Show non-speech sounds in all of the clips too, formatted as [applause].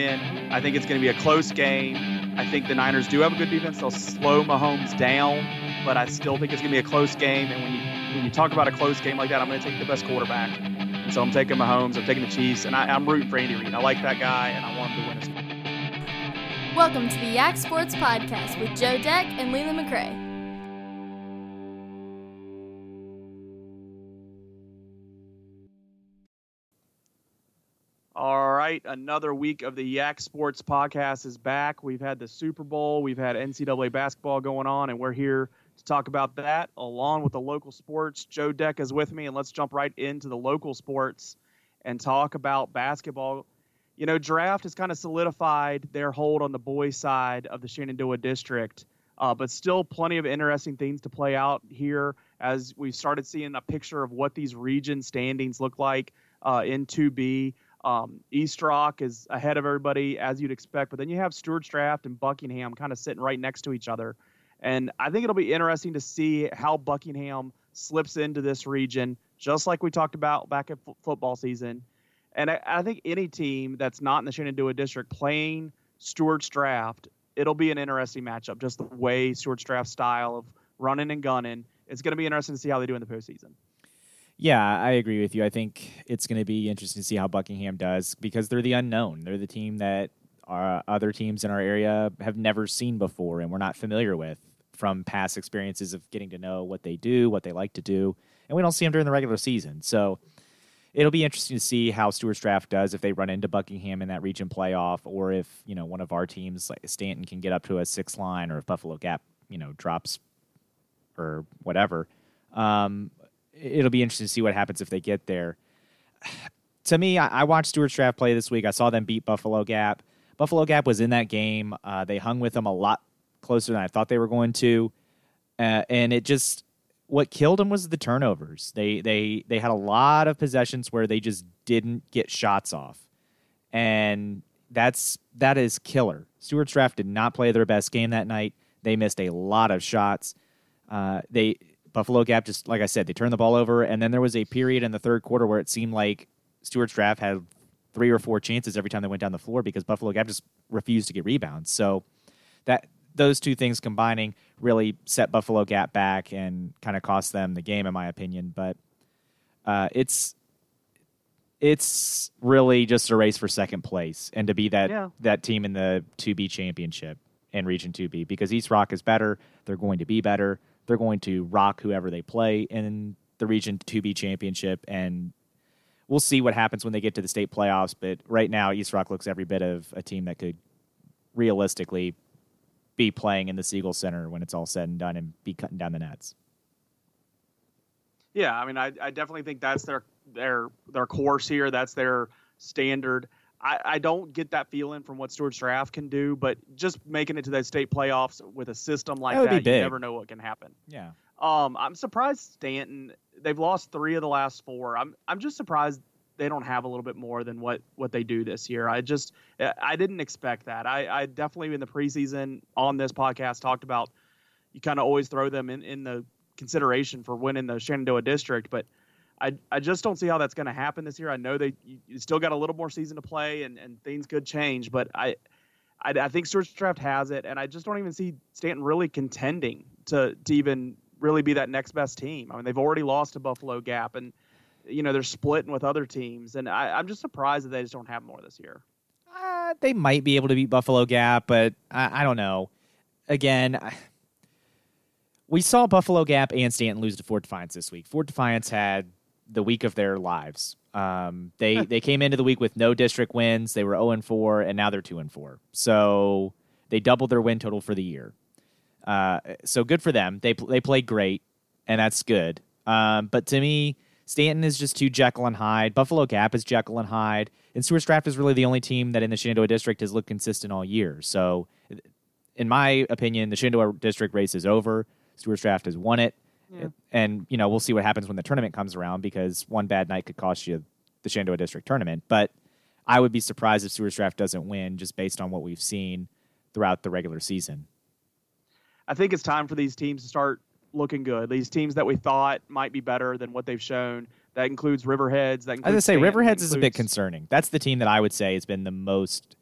men. I think it's going to be a close game. I think the Niners do have a good defense. They'll slow Mahomes down, but I still think it's going to be a close game. And when you when you talk about a close game like that, I'm going to take the best quarterback. And so I'm taking Mahomes. I'm taking the Chiefs, and I, am rooting for Andy Reid. I like that guy, and I want him to win. Welcome to the Yak Sports Podcast with Joe Deck and Leland McRae. Right, another week of the Yak Sports Podcast is back. We've had the Super Bowl, we've had NCAA basketball going on, and we're here to talk about that along with the local sports. Joe Deck is with me, and let's jump right into the local sports and talk about basketball. You know, draft has kind of solidified their hold on the boys' side of the Shenandoah district, uh, but still plenty of interesting things to play out here as we started seeing a picture of what these region standings look like uh, in 2B. Um, East Rock is ahead of everybody as you'd expect, but then you have Stuarts Draft and Buckingham kind of sitting right next to each other. And I think it'll be interesting to see how Buckingham slips into this region, just like we talked about back at f- football season. And I, I, think any team that's not in the Shenandoah district playing Stuarts Draft, it'll be an interesting matchup. Just the way Stuarts Draft style of running and gunning, it's going to be interesting to see how they do in the postseason. Yeah, I agree with you. I think it's going to be interesting to see how Buckingham does because they're the unknown. They're the team that our other teams in our area have never seen before and we're not familiar with from past experiences of getting to know what they do, what they like to do, and we don't see them during the regular season. So it'll be interesting to see how Stuarts Draft does if they run into Buckingham in that region playoff, or if you know one of our teams like Staunton can get up to a six line, or if Buffalo Gap you know drops or whatever. Um, it'll be interesting to see what happens if they get there. to me, I, I, watched Stuarts Draft play this week. I saw them beat Buffalo Gap. Buffalo Gap was in that game. Uh, they hung with them a lot closer than I thought they were going to, uh, and it just what killed them was the turnovers. They they they had a lot of possessions where they just didn't get shots off, and that's that is killer. Stuarts Draft did not play their best game that night. They missed a lot of shots. Uh, they Buffalo Gap just like I said, they turned the ball over, and then there was a period in the third quarter where it seemed like Stuarts Draft had three or four chances every time they went down the floor because Buffalo Gap just refused to get rebounds. So that those two things combining really set Buffalo Gap back and kind of cost them the game, in my opinion. But uh, it's it's really just a race for second place and to be that yeah. that team in the 2B championship in Region 2B because East Rock is better. They're going to be better. They're going to rock whoever they play in the Region 2B championship. And we'll see what happens when they get to the state playoffs. But right now, East Rock looks every bit of a team that could realistically be playing in the Siegel Center when it's all said and done and be cutting down the nets. Yeah, I mean, I, I definitely think that's their their their course here. That's their standard. I, I don't get that feeling from what Stuarts Draft can do, but just making it to the state playoffs with a system like that, that you never know what can happen. Yeah. Um, I'm surprised Staunton. They've lost three of the last four. I'm I'm just surprised they don't have a little bit more than what what they do this year. I just I didn't expect that. I, I definitely in the preseason on this podcast talked about you kind of always throw them in in the consideration for winning the Shenandoah district, but I, I just don't see how that's going to happen this year. I know they you still got a little more season to play and, and things could change, but I, I, I think Stuarts Draft has it, and I just don't even see Staunton really contending to to even really be that next best team. I mean, they've already lost to Buffalo Gap, and you know they're splitting with other teams, and I, I'm just surprised that they just don't have more this year. Uh, they might be able to beat Buffalo Gap, but I, I don't know. Again. I, we saw Buffalo Gap and Staunton lose to Fort Defiance this week. Fort Defiance had the week of their lives. Um, they they came into the week with no district wins. They were 0 and 4, and now they're two and four. So they doubled their win total for the year. Uh, so good for them. They they played great, and that's good. Um, but to me, Staunton is just too Jekyll and Hyde. Buffalo Gap is Jekyll and Hyde, and Stuarts Draft is really the only team that in the Shenandoah district has looked consistent all year. So, in my opinion, the Shenandoah district race is over. Stuarts Draft has won it. Yeah. And, you know, we'll see what happens when the tournament comes around because one bad night could cost you the Shenandoah District tournament. But I would be surprised if Stuarts Draft doesn't win just based on what we've seen throughout the regular season. I think it's time for these teams to start looking good. These teams that we thought might be better than what they've shown. That includes Riverheads. That includes I was say Staunton, Riverheads includes... is a bit concerning. That's the team that I would say has been the most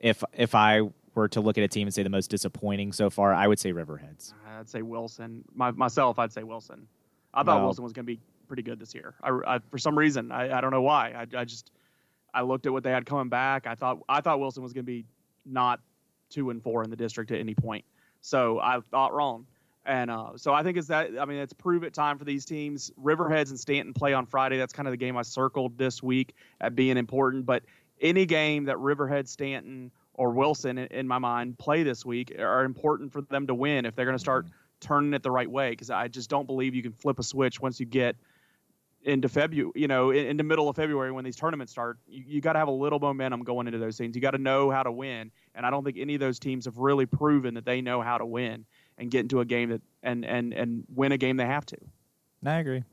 if if I were to look at a team and say the most disappointing so far, I would say Riverheads. I'd say Wilson. My, myself, I'd say Wilson. I thought Well- Wilson was going to be pretty good this year. I, I- for some reason, I, I don't know why. I, I just I looked at what they had coming back. I thought I thought Wilson was going to be not two and four in the district at any point. So I thought wrong. And uh, so I think it's that. I mean, it's prove it time for these teams. Riverheads and Staunton play on Friday. That's kind of the game I circled this week at being important. But any game that Riverhead, Staunton, or Wilson, in, in my mind, play this week are important for them to win if they're going to start mm-hmm. turning it the right way. Because I just don't believe you can flip a switch once you get into February, you know, in, in the middle of February when these tournaments start. You, you got to have a little momentum going into those things. You got to know how to win, and I don't think any of those teams have really proven that they know how to win and get into a game that and and and win a game they have to. I agree.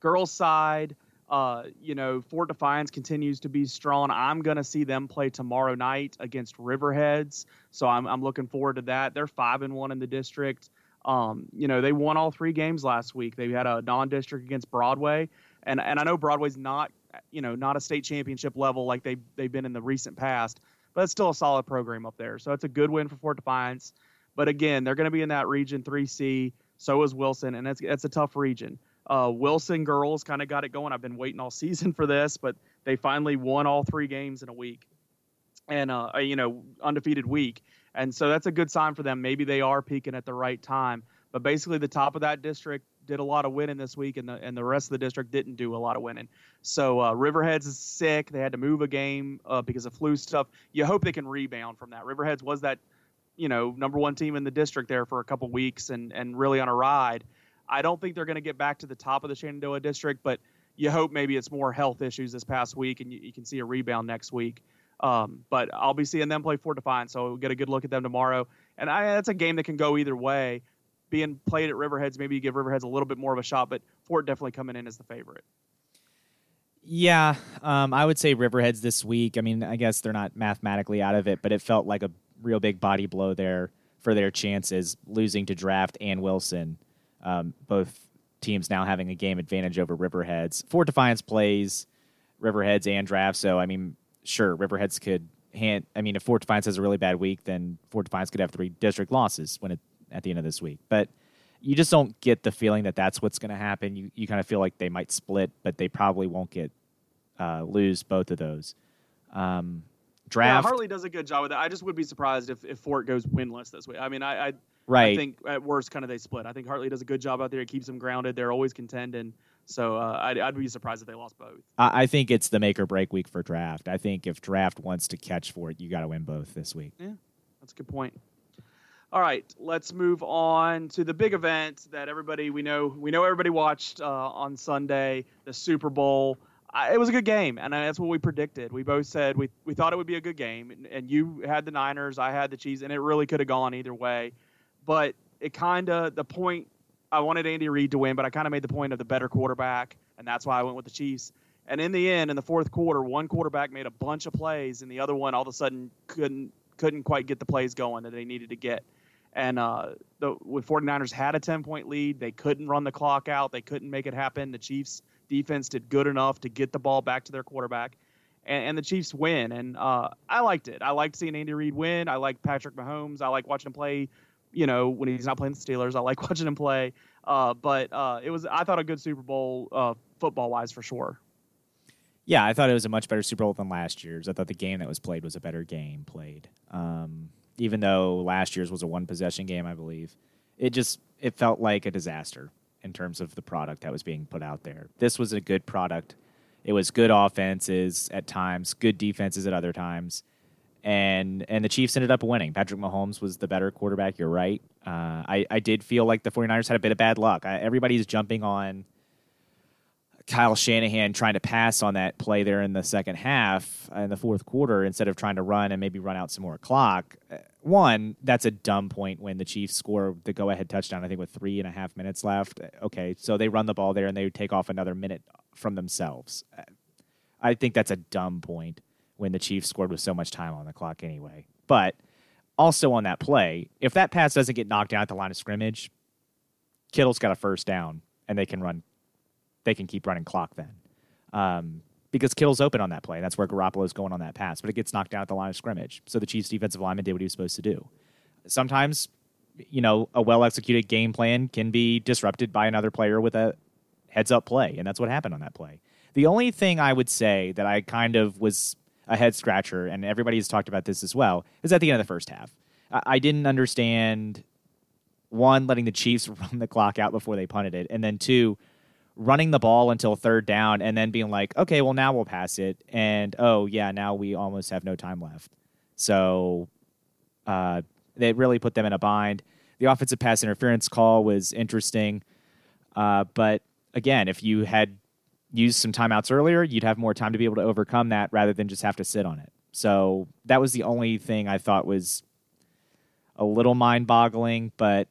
Girls side, uh, you know, Fort Defiance continues to be strong. I'm going to see them play tomorrow night against Riverheads, so I'm I'm looking forward to that. They're five and one in the district. Um, you know, they won all three games last week. They had a non-district against Broadway, and and I know Broadway's not you know not a state championship level like they they've been in the recent past, but it's still a solid program up there. So it's a good win for Fort Defiance. But again, they're going to be in that region 3C. So is Wilson, and that's it's a tough region. Uh, Wilson girls kind of got it going. I've been waiting all [laughs] season for this, but they finally won all three games in a week, and uh, you know undefeated week, and so that's a good sign for them. Maybe they are peaking at the right time. But basically, the top of that district did a lot of winning this week, and the and the rest of the district didn't do a lot of winning. So uh, Riverheads is sick. They had to move a game uh, because of flu stuff. You hope they can rebound from that. Riverheads was that you know number one team in the district there for a couple weeks and and really on a ride. I don't think they're going to get back to the top of the Shenandoah district, but you hope maybe it's more health issues this past week and you, you can see a rebound next week. Um, but I'll be seeing them play Fort Defiance, so we'll get a good look at them tomorrow. And I, that's a game that can go either way. Being played at Riverheads, maybe you give Riverheads a little bit more of a shot, but Fort definitely coming in as the favorite. Yeah, um, I would say Riverheads this week. I mean, I guess they're not mathematically out of it, but it felt like a real big body blow there for their chances, losing to Draft and Wilson. Um, both teams now having a game advantage over Riverheads. Fort Defiance plays Riverheads and Draft, so I mean, sure, Riverheads could hand. I mean, if Fort Defiance has a really bad week, then Fort Defiance could have three district losses when it at the end of this week. But you just don't get the feeling that that's what's going to happen. You you kind of feel like they might split, but they probably won't get uh, lose both of those. Um, draft Yeah, Hartley does a good job with that. I just would be surprised if, if Fort goes winless this week. I mean, I, I right. I think at worst, kind of they split. I think Hartley does a good job out there. It keeps them grounded. They're always contending. So uh, I'd, I'd be surprised if they lost both. I, I think it's the make or break week for draft. I think if draft wants to catch for it, you got to win both this week. That's a good point. All right, let's move on to the big event that everybody we know we know everybody watched uh, on Sunday, the Super Bowl. I, it was a good game, and that's what we predicted. We both said we we thought it would be a good game, and, and you had the Niners, I had the Chiefs, and it really could have gone either way. But it kind of the point I wanted Andy Reid to win, but I kind of made the point of the better quarterback, and that's why I went with the Chiefs. And in the end, in the fourth quarter, one quarterback made a bunch of plays, and the other one all of a sudden couldn't couldn't quite get the plays going that they needed to get. And uh, the with 49ers had a 10 point lead, they couldn't run the clock out, they couldn't make it happen. The Chiefs defense did good enough to get the ball back to their quarterback, and, and the Chiefs win. And uh, I liked it. I liked seeing Andy Reid win. I like Patrick Mahomes. I like watching him play. You know, when he's not playing the Steelers, I like [laughs] watching him play. Uh, but uh, it was, I thought, a good Super Bowl uh, football wise for sure. Yeah, I thought it was a much better Super Bowl than last year's. I thought the game that was played was a better game played. Um, even though last year's was a one possession game, I believe, it just it felt like a disaster in terms of the product that was being put out there. This was a good product. It was good offenses at times, good defenses at other times, and and the Chiefs ended up winning. Patrick Mahomes was the better quarterback. You're right. Uh, I I did feel like the 49ers had a bit of bad luck. I, everybody's jumping on Kyle Shanahan trying to pass on that play there in the second half in the fourth quarter instead of trying to run and maybe run out some more clock. Uh, One, that's a dumb point when the Chiefs score the go ahead touchdown, I think, with three and a half minutes left. Uh, Okay, so they run the ball there and they take off another minute from themselves. Uh, I think that's a dumb point when the Chiefs scored with so much time on the clock anyway. But also on that play, if that pass doesn't get knocked down at the line of scrimmage, Kittle's got a first down and they can run they can keep running clock then. Um, because Kittle's open on that play. That's where Garoppolo's going on that pass, but it gets knocked down at the line of scrimmage. So the Chiefs defensive lineman did what he was supposed to do. Sometimes, you know, a well executed game plan can be disrupted by another player with a heads up play, and that's what happened on that play. The only thing I would say that I kind of was a head scratcher, and everybody has talked about this as well, is at the end of the first half. I, I didn't understand one, letting the Chiefs [laughs] run the clock out before they punted it, and then two, running the ball until third down and then being like, okay, well, now we'll pass it. And oh, yeah, now we almost have no time left. So uh, they really put them in a bind. The offensive pass interference call was interesting. Uh, but again, if you had used some timeouts earlier, you'd have more time to be able to overcome that rather than just have to sit on it. So that was the only thing I thought was a little mind boggling, but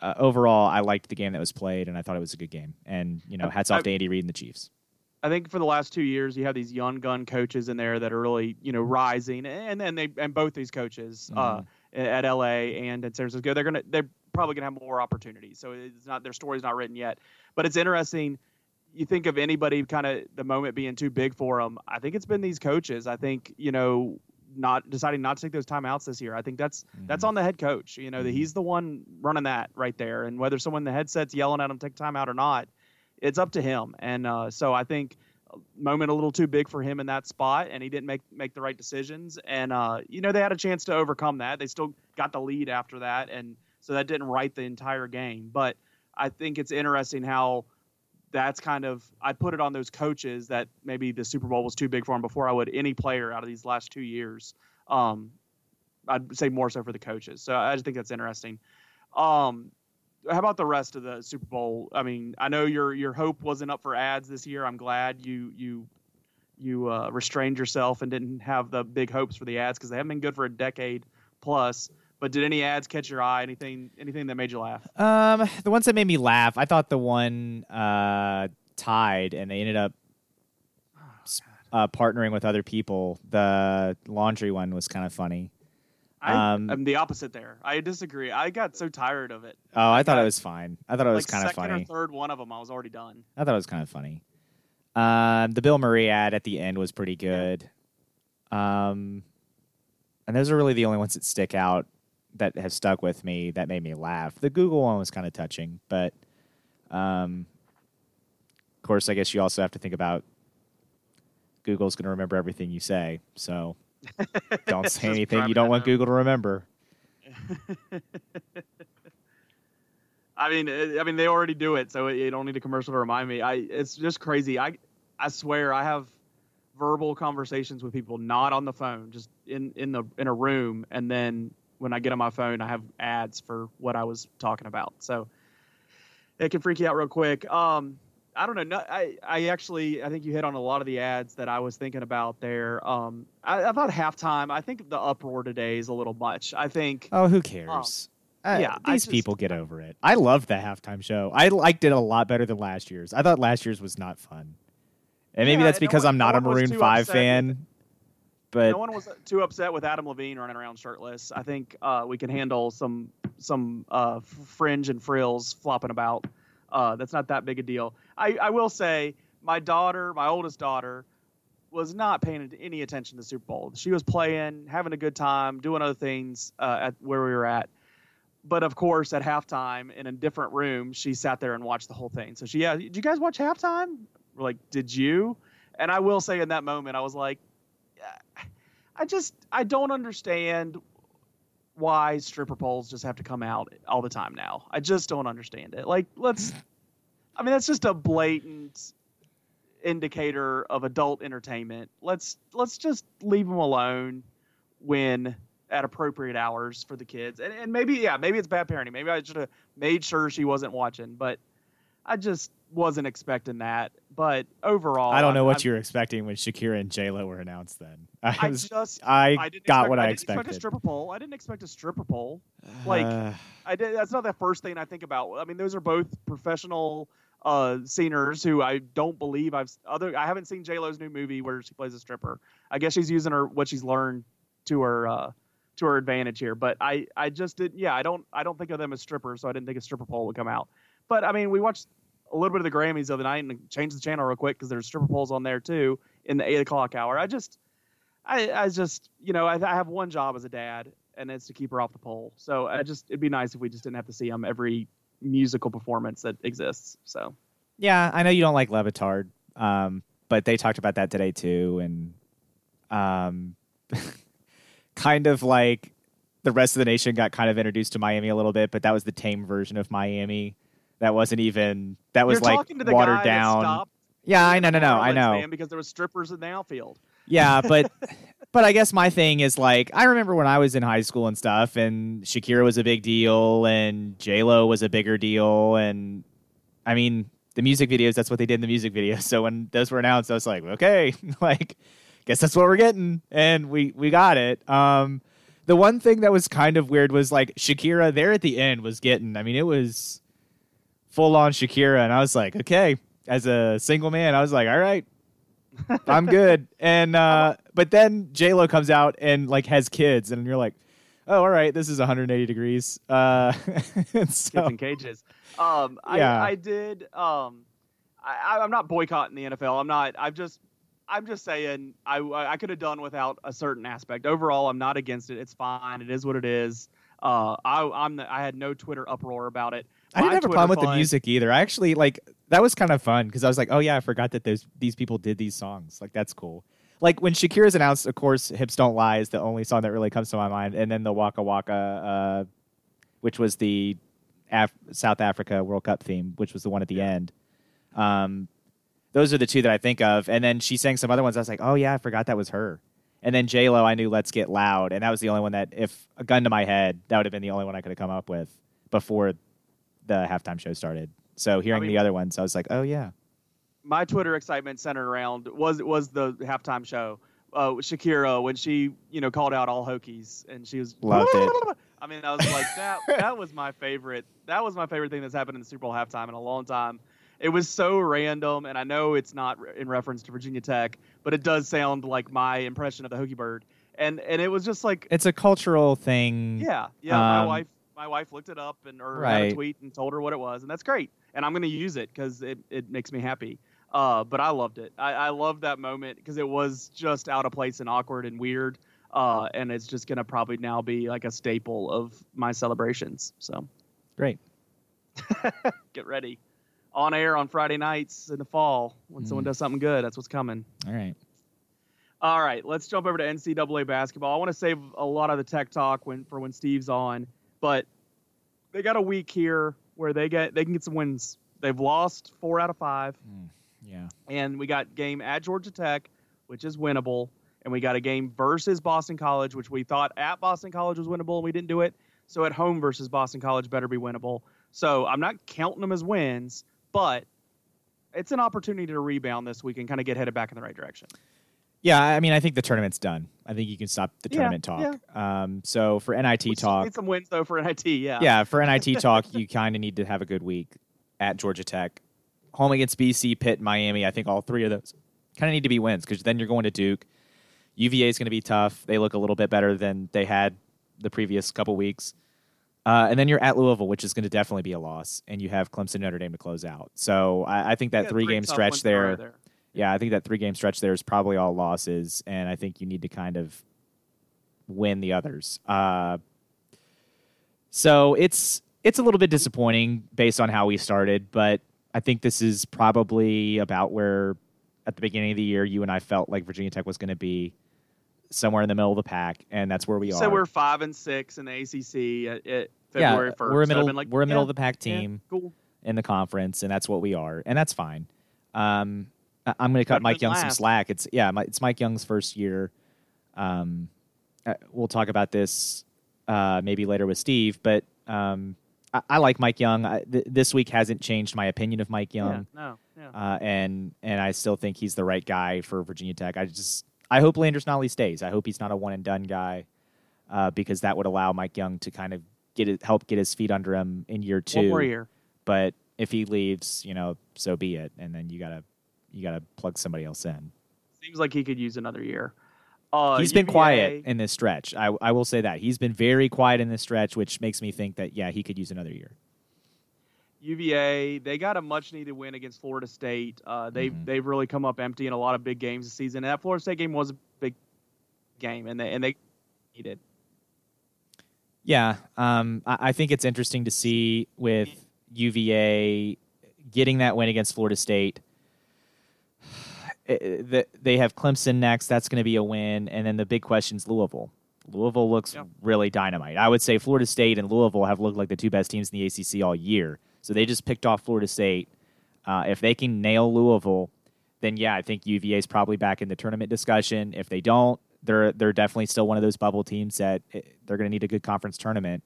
uh, overall, I liked the game that was played, and I thought it was a good game. And you know, hats off to Andy Reid and the Chiefs. I think for the last two years, you have these young gun coaches in there that are really you know rising, and then they and both these coaches uh, mm-hmm. uh, at LA and at San Francisco, they're gonna they're probably gonna have more opportunities. So it's not their story's not written yet, but it's interesting. You think of anybody kind of the moment being too big for them. I think it's been these coaches. I think you know not deciding not to take those timeouts this year. I think that's mm-hmm. that's on the head coach. You know, mm-hmm. that he's the one running that right there, and whether someone in the headset's yelling at him take timeout or not, it's up to him. And uh, so I think moment a little too big for him in that spot, and he didn't make make the right decisions. And uh, you know, they had a chance to overcome that. They still got the lead after that, and so that didn't write the entire game. But I think it's interesting how that's kind of I put it on those coaches that maybe the Super Bowl was too big for them before I would any player out of these last two years. Um, I'd say more so for the coaches. So I just think that's interesting. Um, how about the rest of the Super Bowl? I mean, I know your your hope wasn't up for ads this year. I'm glad you you you uh, restrained yourself and didn't have the big hopes for the ads because they haven't been good for a decade plus. But did any ads catch your eye? Anything anything that made you laugh? Um, the ones that made me laugh, I thought the one uh, tied, and they ended up uh, partnering with other people. The laundry one was kind of funny. I, um, I'm the opposite there. I disagree. I got so tired of it. Oh, I, I thought it was fine. I thought it was like kind of funny. Second or third one of them, I was already done. I thought it was kind of funny. Um, the Bill Murray ad at the end was pretty good. Um, and those are really the only ones that stick out that have stuck with me that made me laugh. The Google one was kind of touching, but um, of course, I guess you also have to think about Google's going to remember everything you say. So [laughs] don't say anything you don't want Google to remember. [laughs] I mean, I mean, they already do it, so you don't need a commercial to remind me. I, it's just crazy. I, I swear, I have verbal conversations with people, not on the phone, just in in the in a room, and then when I get on my phone, I have ads for what I was talking about. So it can freak you out real quick. Um, I don't know. No, I, I actually, I think you hit on a lot of the ads that I was thinking about there. Um, I, I thought halftime, I think the uproar today is a little much. I think. Oh, who cares? Um, uh, yeah, these just, people get over it. I loved the halftime show. I liked it a lot better than last year's. I thought last year's was not fun. And maybe yeah, that's because no one, I'm not no a Maroon Five fan. But no one was too upset with Adam Levine running around shirtless. I think uh, we can handle some some uh, fringe and frills flopping about. Uh, that's not that big a deal. I, I will say, my daughter, my oldest daughter, was not paying any attention to the Super Bowl. She was playing, having a good time, doing other things uh, at where we were at. But of course, at halftime in a different room, she sat there and watched the whole thing. So she, yeah, did you guys watch halftime? We're like, did you? And I will say, in that moment, I was like, I just I don't understand why stripper poles just have to come out all the time now. I just don't understand it. Like let's [sighs] I mean that's just a blatant indicator of adult entertainment. Let's let's just leave them alone when at appropriate hours for the kids. And and maybe yeah, maybe it's bad parenting. Maybe I should have made sure she wasn't watching, but I just wasn't expecting that. But overall, I don't know I, what I'm, you were expecting when Shakira and J Lo were announced. Then [laughs] I, was, I just I, I got expect, what I, I expected. Expect a stripper pole. I didn't expect a stripper pole. Like uh, I did. That's not the first thing I think about. I mean, those are both professional uh, singers who I don't believe I've other. I haven't seen J Lo's new movie where she plays a stripper. I guess she's using her what she's learned to her. Uh, to her advantage here, but I, I just did, yeah, I don't, I don't think of them as strippers, so I didn't think a stripper pole would come out. But I mean, we watched a little bit of the Grammys of the night and change the channel real quick because there's stripper poles on there too. in the eight o'clock hour. I just, I, I just, you know, I, I have one job as a dad, and it's to keep her off the pole. So I just, it'd be nice if we just didn't have to see them every musical performance that exists. So Yeah, I know you don't like Le Batard, um, but they talked about that today too, and um, [laughs] kind of like the rest of the nation got kind of introduced to Miami a little bit, but that was the tame version of Miami. That wasn't even that was You're like talking to the watered down. Yeah, I know, no, no, I know. man, because there was strippers in the outfield. Yeah, [laughs] but but I guess my thing is like I remember when I was in high school and stuff, and Shakira was a big deal, and J Lo was a bigger deal, and I mean the music videos. That's what they did in the music videos. [laughs] So when those were announced, I was like, okay, [laughs] like guess that's what we're getting, and we we got it. Um, the one thing that was kind of weird was like Shakira there at the end was getting. I mean, it was full on Shakira, and I was like, okay. As a single man, I was like, all right, I'm good. [laughs] And uh, but then J Lo comes out and like has kids, and you're like, oh, all right, this is 180 degrees. Uh, [laughs] so, Kids in cages. Um, Yeah. I, I did. Um, I, I'm not boycotting the NFL. I'm not. I'm just. I'm just saying. I I could have done without a certain aspect. Overall, I'm not against it. It's fine. It is what it is. Uh, I I'm the, I had no Twitter uproar about it. I didn't have a Twitter problem with the music either. I actually like that was kind of fun because I was like, oh yeah, I forgot that those these people did these songs. Like that's cool. Like when Shakira's announced, of course, "Hips Don't Lie" is the only song that really comes to my mind, and then the Waka Waka, uh, which was the Af- South Africa World Cup theme, which was the one at the end. Um, those are the two that I think of, and then she sang some other ones. I was like, oh yeah, I forgot that was her. And then J Lo, I knew "Let's Get Loud," and that was the only one that, if a gun to my head, that would have been the only one I could have come up with before the halftime show started. So hearing mean- the other ones, I was like, oh yeah, my Twitter excitement centered around was was the halftime show. Uh, Shakira when she you know called out all Hokies and she was Loved it. [laughs] I mean, I was like that. that was my favorite. That was my favorite thing that's happened in the Super Bowl halftime in a long time. It was so random, and I know it's not in reference to Virginia Tech, but it does sound like my impression of the Hokie bird. And and it was just like, it's a cultural thing. yeah, yeah. my Um, wife my wife looked it up and or had Right. a tweet and told her what it was, and that's great. And I'm going to use it because it, it makes me happy. Uh, but I loved it. I, I loved that moment because it was just out of place and awkward and weird. Uh, and it's just going to probably now be like a staple of my celebrations. So Great. [laughs] get ready. On air on Friday nights in the fall when someone Mm. does something good. That's what's coming. All right. All right, let's jump over to NCAA basketball. I want to save a lot of the tech talk when for when Steve's on, but they got a week here where they get they can get some wins. They've lost four out of five, mm, Yeah. and we got game at Georgia Tech, which is winnable, and we got a game versus Boston College, which we thought at Boston College was winnable, and we didn't do it. So at home versus Boston College better be winnable. So I'm not counting them as wins, but it's an opportunity to rebound this week and kind of get headed back in the right direction. Yeah, I mean, I think the tournament's done. I think you can stop the Yeah, tournament talk. Um, so for NIT We talk, Need some wins though for NIT. Yeah. yeah, for [laughs] NIT talk, you kind of need to have a good week at Georgia Tech, home against BC, Pitt, Miami. I think all three of those kind of need to be wins because then you're going to Duke. UVA is going to be tough. They look a little bit better than they had the previous couple weeks. Uh, and then you're at Louisville, which is going to definitely be a loss, and you have Clemson, Notre Dame to close out. So I, I think that Yeah, three game stretch ones in a row there, yeah, I think that three game stretch there is probably all losses, and I think you need to kind of win the others. Uh, so it's it's a little bit disappointing based on how we started, but I think this is probably about where at the beginning of the year you and I felt like Virginia Tech was going to be somewhere in the middle of the pack, and that's where we So are. So we're five and six in the ACC at, at February first. we're a middle we're a middle of the pack team cool. in the conference, and that's what we are, and that's fine. Um, I'm going to cut Mike Young some slack. It's yeah, my, it's Mike Young's first year. Um, uh, we'll talk about this uh, maybe later with Steve, but um, I, I like Mike Young. I, th- this week hasn't changed my opinion of Mike Young, Yeah, no, yeah. uh, and and I still think he's the right guy for Virginia Tech. I just I hope Landers Nolley stays. I hope he's not a one and done guy uh, because that would allow Mike Young to kind of get it, help get his feet under him in year two One more year. but if he leaves, you know, so be it. And then you gotta you gotta plug somebody else in. Seems like he could use another year. Uh, He's been UVA quiet in this stretch. I I will say that he's been very quiet in this stretch, which makes me think that yeah, he could use another year. UVA, they got a much needed win against Florida State. Uh, they've Mhm. they've really come up empty in a lot of big games this season. And that Florida State game was a big game, and they and they needed. Yeah, um, I, I think it's interesting to see with UVA getting that win against Florida State. Eh, eh, They have Clemson next. That's going to be a win, and then the big question is Louisville. Louisville looks Yep. really dynamite. I would say Florida State and Louisville have looked like the two best teams in the ACC all year. So they just picked off Florida State. Uh, if they can nail Louisville, then yeah, I think UVA is probably back in the tournament discussion. If they don't, they're they're definitely still one of those bubble teams that eh, they're going to need a good conference tournament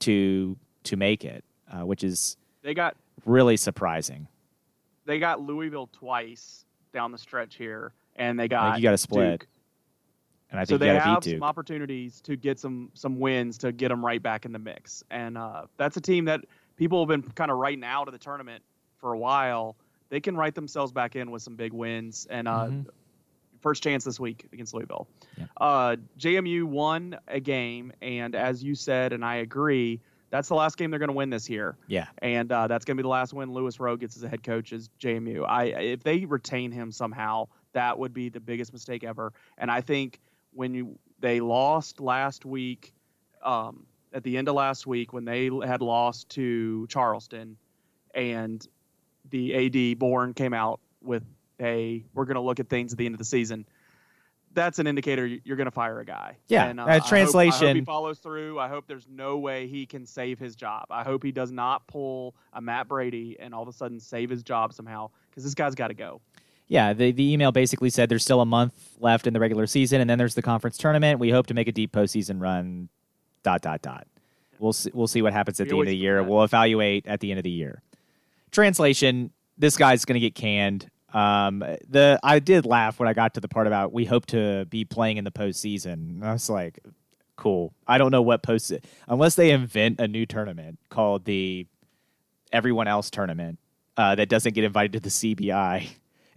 to to make it, uh, which is They got really surprising. they got Louisville twice down the stretch here, and they got you got to split, Duke. and I so think they you have some opportunities to get some some wins to get them right back in the mix. And uh, that's a team that people have been kind of writing out of the tournament for a while. They can write themselves back in with some big wins. And uh, Mhm. first chance this week against Louisville. Yeah. Uh, JMU won a game, and as you said, and I agree, that's the last game they're going to win this year yeah, and uh, that's going to be the last win Louis Rowe gets as a head coach as JMU. I if they retain him somehow, that would be the biggest mistake ever. And I think when you they lost last week, um, at the end of last week when they had lost to Charleston, and the AD Bourne came out with a we're going to look at things at the end of the season. That's an indicator you're going to fire a guy. Yeah, And, uh, I hope- I hope, translation- he follows through. I hope there's no way he can save his job. I hope he does not pull a Matt Brady and all of a sudden save his job somehow because this guy's got to go. yeah. The the email basically said there's still a month left in the regular season, and then there's the conference tournament. We hope to make a deep postseason run. Dot dot dot. We'll see, we'll see what happens at We the end of the year. that. We'll evaluate at the end of the year. Translation: This guy's going to get canned. Um, the I did laugh when I got to the part about we hope to be playing in the postseason. I was like, cool. I don't know what post unless they invent a new tournament called the everyone else tournament uh, that doesn't get invited to the CBI.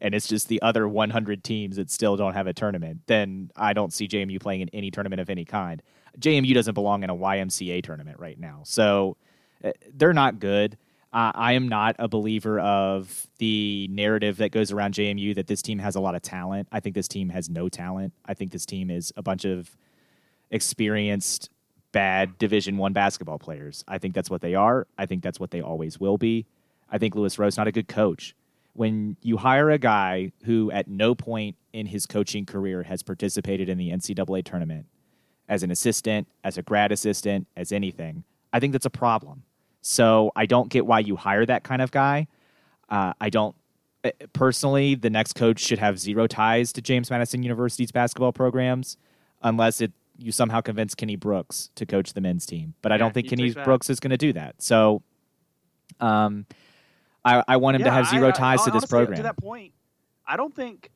And it's just the other 100 teams that still don't have a tournament. Then I don't see JMU playing in any tournament of any kind. JMU doesn't belong in a YMCA tournament right now, so uh, they're not good. Uh, I am not a believer of the narrative that goes around JMU that this team has a lot of talent. I think this team has no talent. I think this team is a bunch of experienced bad division 1 basketball players. I think that's what they are. I think that's what they always will be. I think Louis Rowe's not a good coach. When you hire a guy who at no point in his coaching career has participated in the NCAA tournament as an assistant, as a grad assistant, as anything, I think that's a problem. So I don't get why you hire that kind of guy. Uh, I don't eh, personally. The next coach should have zero ties to James Madison University's basketball programs, unless it you somehow convince Kenny Brooks to coach the men's team. But I don't think Kenny. Brooks is going to do that. So, um, I, I want him to Yeah, have I- zero I- ties to this honestly, program. To that point, I don't think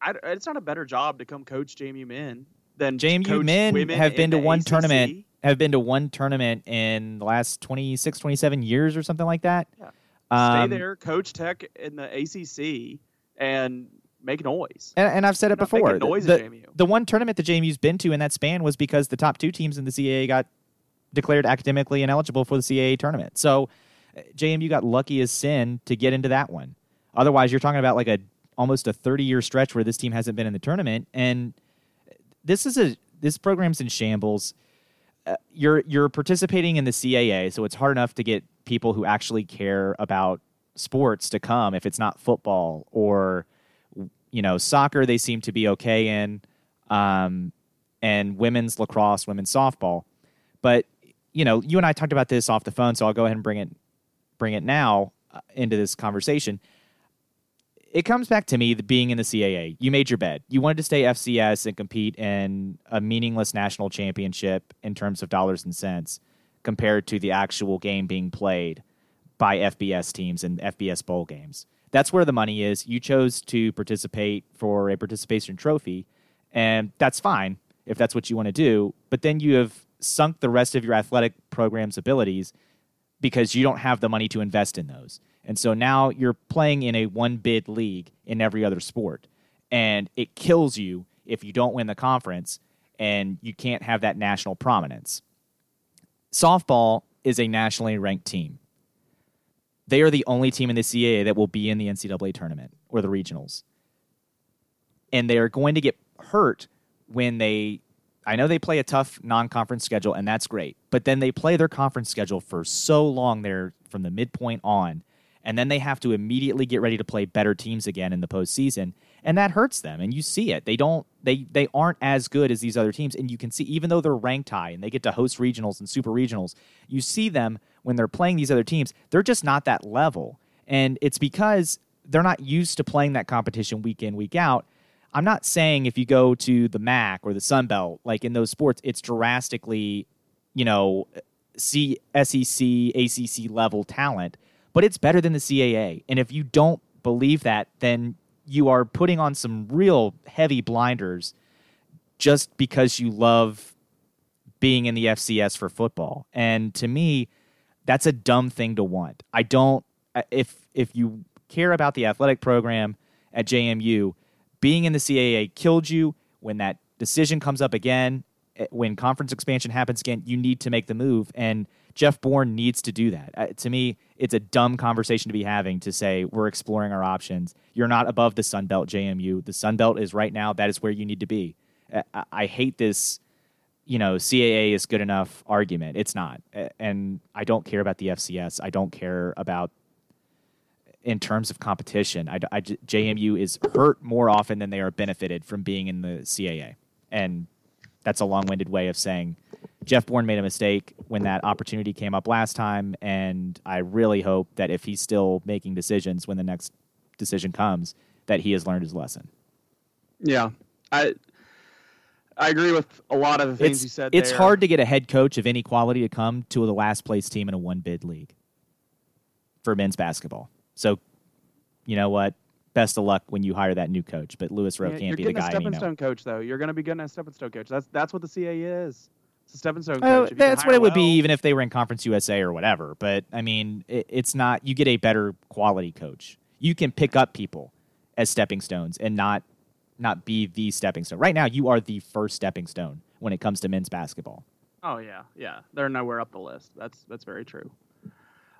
I, it's not a better job to come coach JMU men than JMU men have been to one ACC. tournament have been to one tournament in the last 26 27 years or something like that Yeah. Um, Stay there, coach Tech in the ACC, and make noise. and, and i've said it Not before noise the, at JMU. the one tournament that jmu's been to in that span was because the top two teams in the caa got declared academically ineligible for the caa tournament so uh, jmu got lucky as sin to get into that one otherwise you're talking about like a almost a 30 year stretch where this team hasn't been in the tournament and this is a this program's in shambles you're you're participating in the CAA, so it's hard enough to get people who actually care about sports to come if it's not football or you know soccer. They seem to be okay in, um, and women's lacrosse, women's softball. But you know, you and I talked about this off the phone, so I'll go ahead and bring it bring it now uh, into this conversation. It comes back to me the being in the CAA. You made your bed. You wanted to stay FCS and compete in a meaningless national championship in terms of dollars and cents compared to the actual game being played by FBS teams and FBS bowl games. That's where the money is. You chose to participate for a participation trophy, and that's fine if that's what you want to do. But then you have sunk the rest of your athletic program's abilities because you don't have the money to invest in those. And so now you're playing in a one bid league in every other sport. And it kills you if you don't win the conference and you can't have that national prominence. Softball is a nationally ranked team. they are the only team in the CAA that will be in the NCAA tournament or the regionals. And they are going to get hurt when they I know they play a tough non-conference schedule and that's great. But then they play their conference schedule for so long there from the midpoint on and then they have to immediately get ready to play better teams again in the postseason, and that hurts them. And you see it; they don't they they aren't as good as these other teams, and you can see even though they're ranked high and they get to host regionals and super regionals, you see them when they're playing these other teams, they're just not that level, and it's because they're not used to playing that competition week in week out. I'm not saying if you go to the MAC or the Sun Belt, like in those sports, it's drastically, you know, C SEC ACC level talent but it's better than the CAA. And if you don't believe that, then you are putting on some real heavy blinders just because you love being in the FCS for football. And to me, that's a dumb thing to want. I don't if if you care about the athletic program at JMU, being in the CAA killed you when that decision comes up again, eh, when conference expansion happens again, you need to make the move and Jeff Bourne needs to do that. Uh, to me, it's a dumb conversation to be having to say we're exploring our options. You're not above the Sun Belt, JMU. The Sun Belt is right now. That is where you need to be. I, uh, I hate this. You know, CAA is good enough argument. It's not, and I don't care about the FCS. I don't care about in terms of competition. I, I, JMU is hurt more often than they are benefited from being in the CAA, and that's a long-winded way of saying Jeff Bourne made a mistake when that opportunity came up last time, and I really hope that if he's still making decisions when the next decision comes, that he has learned his lesson. Yeah, I I agree with a lot of the things it's, you said. It's there. hard to get a head coach of any quality to come to the last place team in a one bid league for men's basketball. So, you know what? Best of luck when you hire that new coach. But Louis Rowe yeah, can't be the guy. You're getting a stepping stone coach, though. You're going to be getting a stepping stone coach. That's that's what the CA is. It's a stepping stone oh, coach. that's what it would well, be, even if they were in Conference USA or whatever. But I mean, it, it's not. You get a better quality coach. You can pick up people as stepping stones and not not be the stepping stone. Right now, you are the first stepping stone when it comes to men's basketball. Oh yeah, yeah. They're nowhere up the list. That's that's very true.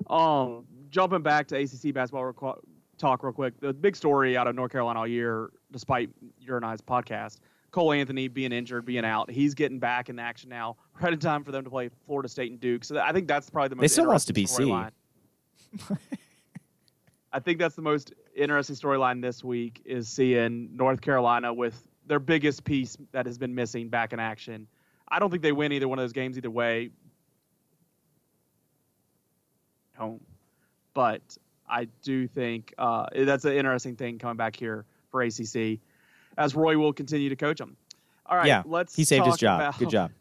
Um, jumping back to ACC basketball talk real quick. The big story out of North Carolina all year, despite your and I's podcast, Cole Anthony being injured, being out. He's getting back in action now, [laughs] right in time for them to play Florida State and Duke. So I think that's probably the most. They still lost to BC. [laughs] I think that's the most interesting storyline this week is seeing North Carolina with their biggest piece that has been missing back in action. I don't think they win either one of those games either way. Home, but I do think uh, that's an interesting thing coming back here for ACC as Roy will continue to coach them. All right, yeah, let's. He saved his job. About, Good job. [laughs]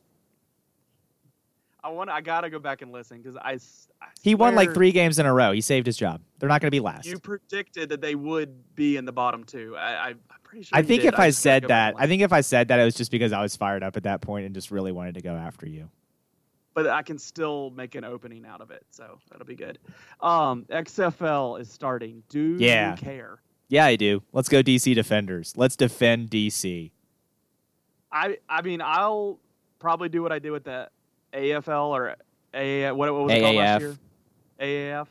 I want. I gotta go back and listen because I, I. He won like three games in a row. He saved his job. They're not going to be last. You predicted that they would be in the bottom two. I, am pretty sure. I think did. if I, I said that, I think if I said that, it was just because I was fired up at that point and just really wanted to go after you. But I can still make an opening out of it, so that'll be good. Um, XFL is starting. Do yeah. you care? Yeah, I do. Let's go DC Defenders. Let's defend DC. I I mean, I'll probably do what I did with the AFL or AAF. What, what was it called last year? AAF.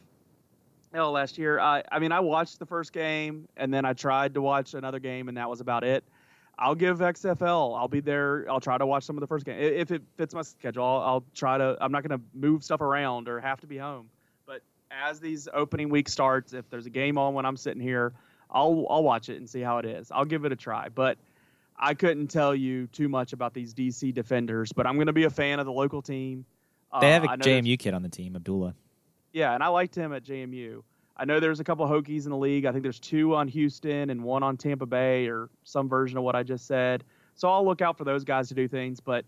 No, oh, last year. I I mean, I watched the first game and then I tried to watch another game and that was about it. I'll give XFL. I'll be there. I'll try to watch some of the first game if it fits my schedule. I'll, I'll try to. I'm not going to move stuff around or have to be home. But as these opening week starts, if there's a game on when I'm sitting here, I'll I'll watch it and see how it is. I'll give it a try, but I couldn't tell you too much about these DC defenders. But I'm going to be a fan of the local team. They have a uh, JMU kid on the team, Abdullah. Yeah, and I liked him at JMU. I know there's a couple of Hokies in the league. I think there's two on Houston and one on Tampa Bay, or some version of what I just said. So I'll look out for those guys to do things. But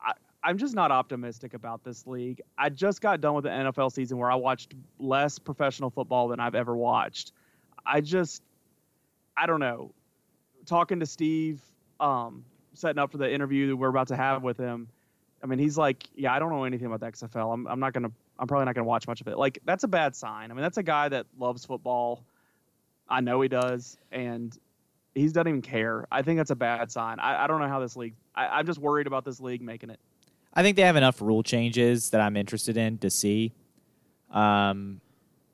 I, I'm just not optimistic about this league. I just got done with the NFL season where I watched less professional football than I've ever watched. I just I don't know. Talking to Steve, um, setting up for the interview that we're about to have with him. I mean, he's like, yeah, I don't know anything about the XFL. I'm, I'm not gonna, I'm probably not gonna watch much of it. Like, that's a bad sign. I mean, that's a guy that loves football. I know he does, and he doesn't even care. I think that's a bad sign. I, I don't know how this league. I, I'm just worried about this league making it. I think they have enough rule changes that I'm interested in to see. Um,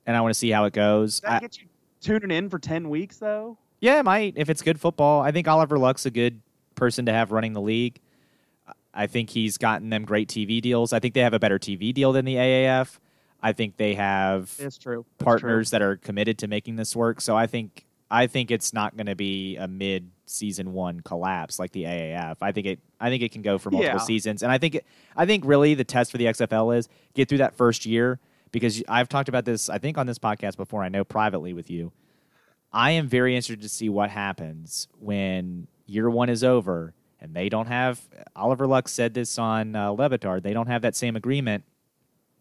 and I want to see how it goes. Does that I, get you tuning in for ten weeks though? Yeah, it might if it's good football. I think Oliver Luck's a good person to have running the league. I think he's gotten them great TV deals. I think they have a better TV deal than the AAF. I think they have It's true. That's partners that are committed to making this work. So I think I think it's not going to be a mid season one collapse like the AAF. I think it I think it can go for multiple Yeah. seasons, and I think it, I think really the test for the XFL is get through that first year because I've talked about this I think on this podcast before. I know privately with you. I am very interested to see what happens when year one is over and they don't have Oliver Luck said this on uh, Le Batard. They don't have that same agreement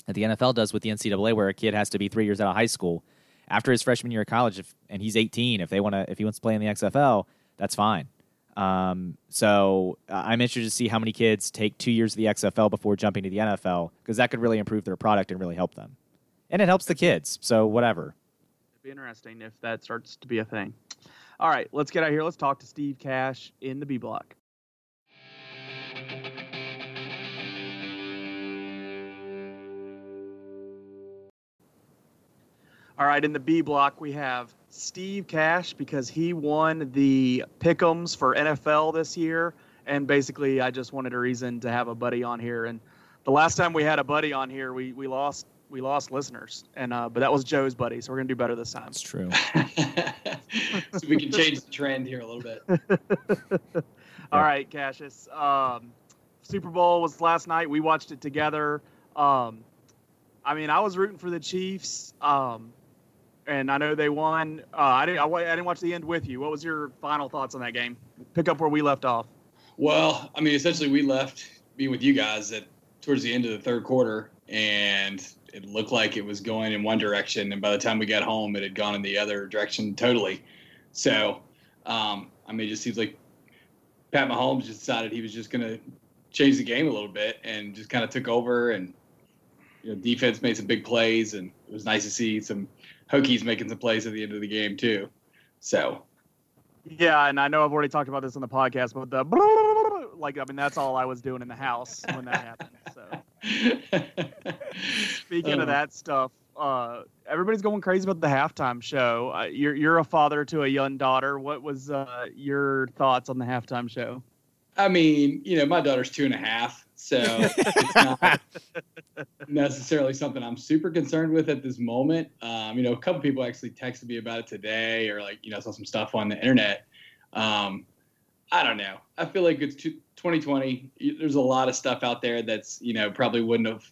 that the NFL does with the NCAA, where a kid has to be three years out of high school after his freshman year of college, if, and he's 18. If they want to, if he wants to play in the XFL, that's fine. Um, so uh, I'm interested to see how many kids take two years of the XFL before jumping to the NFL because that could really improve their product and really help them, and it helps the kids. So whatever. Be interesting if that starts to be a thing. All right, let's get out here. Let's talk to Steve Cash in the B block. All right, in the B block, we have Steve Cash because he won the pick'ems for NFL this year. And basically, I just wanted a reason to have a buddy on here. And the last time we had a buddy on here, we, we lost we lost listeners, and uh, but that was Joe's buddy, so we're gonna do better this time. That's true. [laughs] so we can change the trend here a little bit. [laughs] All right, Cassius. Um, Super Bowl was last night. We watched it together. Um, I mean, I was rooting for the Chiefs, um, and I know they won. Uh, I didn't. I, I didn't watch the end with you. What was your final thoughts on that game? Pick up where we left off. Well, I mean, essentially, we left being with you guys at towards the end of the third quarter, and it looked like it was going in one direction, and by the time we got home, it had gone in the other direction totally. So, um, I mean, it just seems like Pat Mahomes just decided he was just going to change the game a little bit and just kind of took over, and you know, defense made some big plays, and it was nice to see some Hokies making some plays at the end of the game too. So, Yeah, and I know I've already talked about this on the podcast, but the like, I mean, that's all I was doing in the house when that happened. So. Speaking of that stuff, uh, everybody's going crazy about the halftime show. Uh, you're you're a father to a young daughter. What was uh, your thoughts on the halftime show? I mean, you know, my daughter's two and a half, so it's not [laughs] necessarily something I'm super concerned with at this moment. Um, you know, a couple people actually texted me about it today, or like, you know, saw some stuff on the internet. Um, I don't know. I feel like it's 2020. There's a lot of stuff out there that's, you know, probably wouldn't have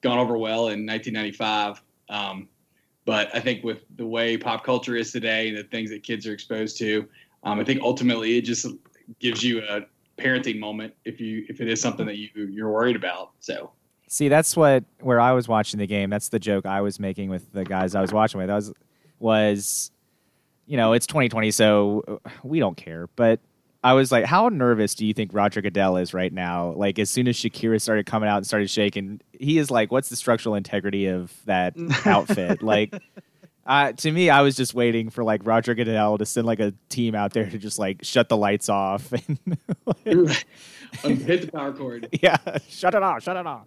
gone over well in 1995. Um, but I think with the way pop culture is today and the things that kids are exposed to, um, I think ultimately it just gives you a parenting moment if you if it is something that you you're worried about. So See, that's what where I was watching the game. That's the joke I was making with the guys I was watching with. Was was you know, it's 2020, so uh, we don't care. But I was like, how nervous do you think Roger Goodell is right now? Like, as soon as Shakira started coming out and started shaking, he is like, what's the structural integrity of that [laughs] outfit? like, uh, to me, I was just waiting for like Roger Goodell to send like a team out there to just like shut the lights off [laughs] and [laughs] hit the power cord. yeah, shut it off, shut it off.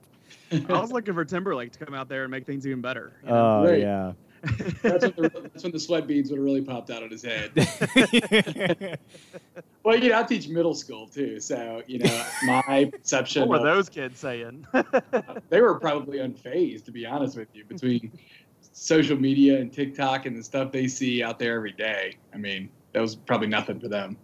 I was looking for Timberlake to come out there and make things even better. you know? Oh Right. yeah. That's when, the, that's when the sweat beads would have really popped out on his head. [laughs] Well, you know, I teach middle school too, so you know, my [laughs] perception. what were of- those kids saying? [laughs] they were probably unfazed, to be honest with you, between social media and TikTok and the stuff they see out there every day. I mean, that was probably nothing for them.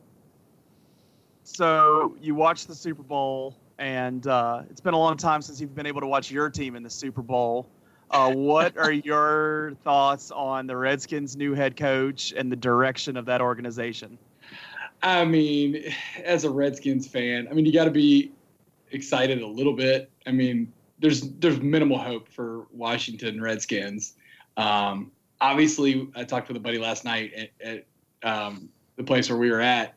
so you watched the Super Bowl, and uh, it's been a long time since you've been able to watch your team in the Super Bowl. Uh, what are your thoughts on the Redskins' new head coach and the direction of that organization? I mean, as a Redskins fan, I mean, you got to be excited a little bit. I mean, there's there's minimal hope for Washington Redskins. Um, obviously, I talked with a buddy last night at, at um, the place where we were at,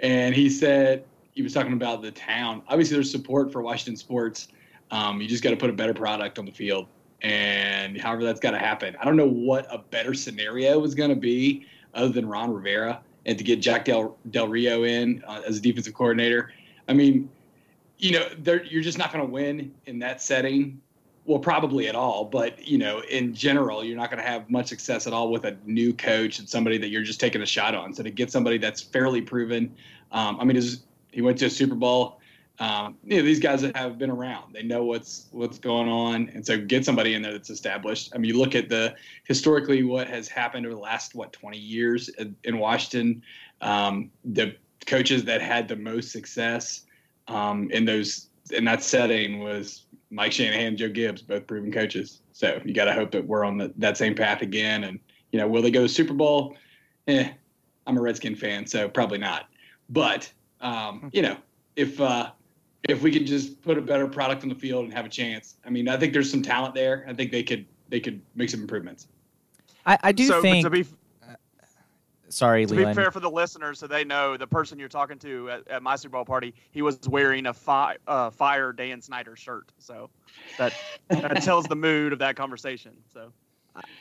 and he said he was talking about the town. Obviously, there's support for Washington sports. Um, you just got to put a better product on the field, and however that's got to happen. I don't know what a better scenario was going to be other than Ron Rivera and to get Jack Del, Del Rio in uh, as a defensive coordinator. I mean, you know, you're just not going to win in that setting well, probably at all, but you know, in general, you're not going to have much success at all with a new coach and somebody that you're just taking a shot on. So to get somebody that's fairly proven, um, I mean, he went to a Super Bowl. Um, you know, these guys that have been around, they know what's what's going on, and so get somebody in there that's established. I mean, you look at the historically what has happened over the last what 20 years in Washington. Um, the coaches that had the most success um, in those in that setting was Mike Shanahan, Joe Gibbs, both proven coaches. So you got to hope that we're on the, that same path again. And you know, will they go to Super Bowl? Eh, I'm a Redskin fan, so probably not. But um, you know, if uh, if we could just put a better product on the field and have a chance, I mean, I think there's some talent there. I think they could they could make some improvements. I, I do so, think. To be, sorry, to Leland. be fair for the listeners, so they know the person you're talking to at, at my Super Bowl party, he was wearing a fi- uh, fire Dan Snyder shirt. So that that [laughs] tells the mood of that conversation. So.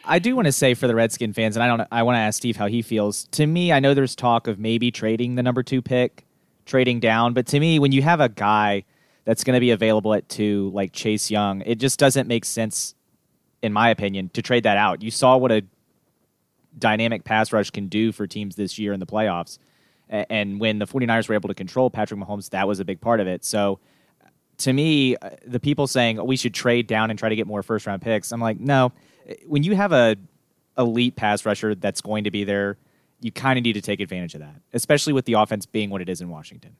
I do want to say for the Redskin fans, and I don't. I want to ask Steve how he feels. To me, I know there's talk of maybe trading the number two pick, trading down, but to me, when you have a guy that's going to be available at two, like Chase Young, it just doesn't make sense, in my opinion, to trade that out. You saw what a dynamic pass rush can do for teams this year in the playoffs. And when the 49ers were able to control Patrick Mahomes, that was a big part of it. So to me, uh, the people saying oh, we should trade down and try to get more first round picks, I'm like, no. When you have a elite pass rusher that's going to be there, you kind of need to take advantage of that, especially with the offense being what it is in Washington.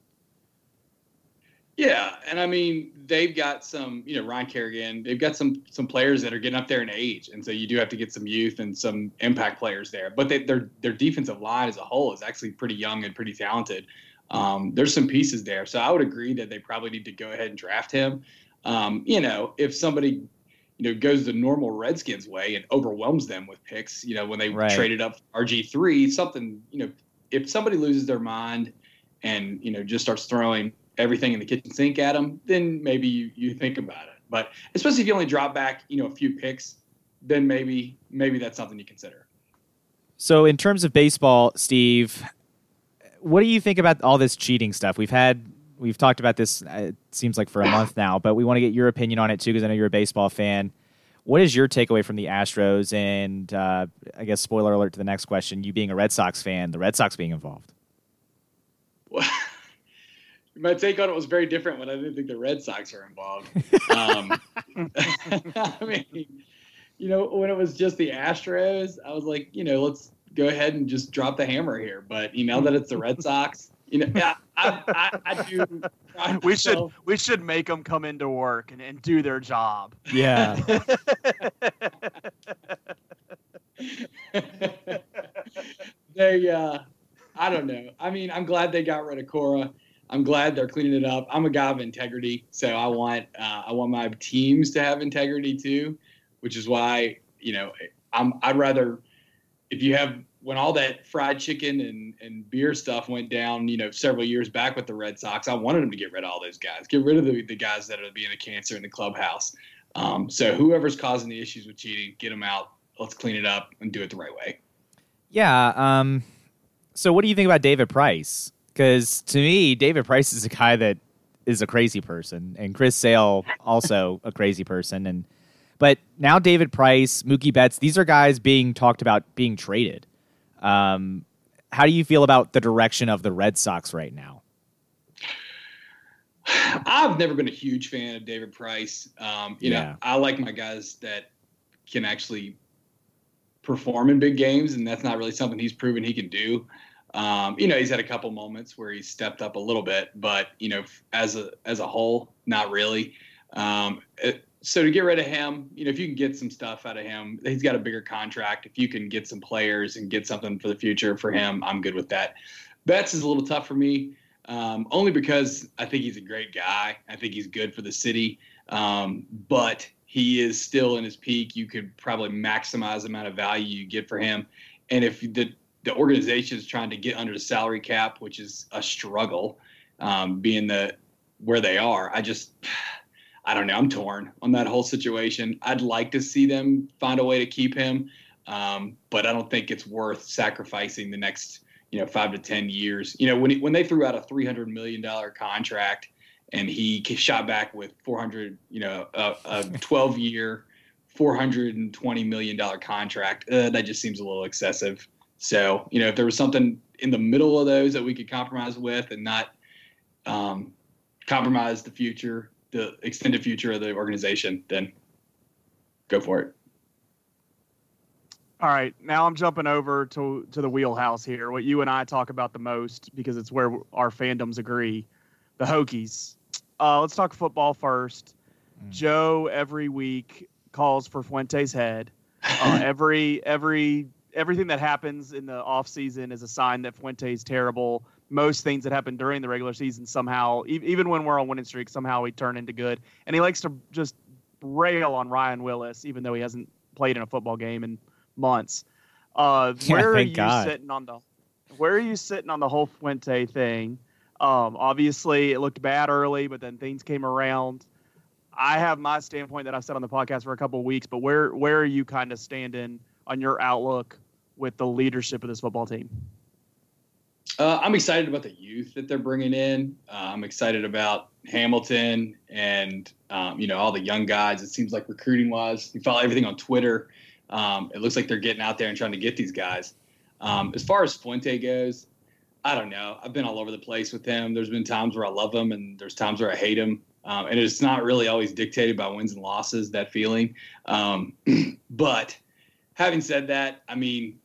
Yeah, and I mean they've got some, you know, Ryan Kerrigan. They've got some some players that are getting up there in age, and so you do have to get some youth and some impact players there. But they, their their defensive line as a whole is actually pretty young and pretty talented. Um, there's some pieces there, so I would agree that they probably need to go ahead and draft him. Um, you know, if somebody you know goes the normal Redskins way and overwhelms them with picks, you know, when they right. traded up RG three, something, you know, if somebody loses their mind and you know just starts throwing everything in the kitchen sink at them, then maybe you, you think about it. But especially if you only drop back, you know, a few picks, then maybe maybe that's something you consider. So in terms of baseball, Steve, what do you think about all this cheating stuff? We've had we've talked about this uh, it seems like for a month now, but we want to get your opinion on it too because I know you're a baseball fan. What is your takeaway from the Astros? And uh, I guess spoiler alert to the next question: you being a Red Sox fan, the Red Sox being involved. Well, [laughs] my take on it was very different when I didn't think the Red Sox were involved. [laughs] Um, [laughs] I mean, you know, when it was just the Astros, I was like, you know, let's go ahead and just drop the hammer here. But you know that it's the Red Sox, you know, yeah, I, I, I do. [laughs] we should we should make them come into work and, and do their job. Yeah. [laughs] they, uh, I don't know. I mean, I'm glad they got rid of Cora. I'm glad they're cleaning it up. I'm a guy of integrity, so I want uh, I want my teams to have integrity too, which is why you know I'm I'd rather if you have when all that fried chicken and, and beer stuff went down, you know, several years back with the Red Sox, I wanted them to get rid of all those guys, get rid of the, the guys that are being a cancer in the clubhouse. Um, so whoever's causing the issues with cheating, get them out. Let's clean it up and do it the right way. Yeah. Um, so what do you think about David Price? Because to me, David Price is a guy that is a crazy person, and Chris Sale also a crazy person. And but now David Price, Mookie Betts, these are guys being talked about being traded. Um, how do you feel about the direction of the Red Sox right now? I've never been a huge fan of David Price. Um, you yeah. know, I like my guys that can actually perform in big games, and that's not really something he's proven he can do. Um, you know, he's had a couple moments where he's stepped up a little bit, but you know, as a as a whole, not really. Um, it, so to get rid of him, you know, if you can get some stuff out of him, he's got a bigger contract. If you can get some players and get something for the future for him, I'm good with that. Betts is a little tough for me, um, only because I think he's a great guy. I think he's good for the city, um, but he is still in his peak. You could probably maximize the amount of value you get for him. And if the the organization is trying to get under the salary cap, which is a struggle, um, being the where they are, I just I don't know. I'm torn on that whole situation. I'd like to see them find a way to keep him, um, but I don't think it's worth sacrificing the next, you know, five to ten years. You know, when when they threw out a 300 million dollar contract and he shot back with 400, you know, a, a 12 year, 420 million dollar contract. Uh, that just seems a little excessive. So, you know, if there was something in the middle of those that we could compromise with and not um, compromise the future, the extended future of the organization, then go for it. All right, now I'm jumping over to to the wheelhouse here. What you and I talk about the most because it's where our fandoms agree. The Hokies. Uh, let's talk football first. Mm. Joe every week calls for Fuente's head. Uh, [laughs] every every everything that happens in the off season is a sign that Fuente's terrible. Most things that happen during the regular season somehow, e- even when we're on winning streak, somehow we turn into good. And he likes to just rail on Ryan Willis, even though he hasn't played in a football game in months. Uh, [laughs] where are you God. sitting on the where are you sitting on the whole Fuente thing? Um, obviously, it looked bad early, but then things came around. I have my standpoint that I've said on the podcast for a couple of weeks, but where where are you kind of standing on your outlook with the leadership of this football team? Uh, I'm excited about the youth that they're bringing in. Uh, I'm excited about Hamilton and um, you know all the young guys. It seems like recruiting wise, you follow everything on Twitter. Um, it looks like they're getting out there and trying to get these guys. Um, as far as Fuente goes, I don't know. I've been all over the place with him. There's been times where I love him, and there's times where I hate him. Um, and it's not really always dictated by wins and losses. That feeling. Um, [clears throat] but having said that, I mean,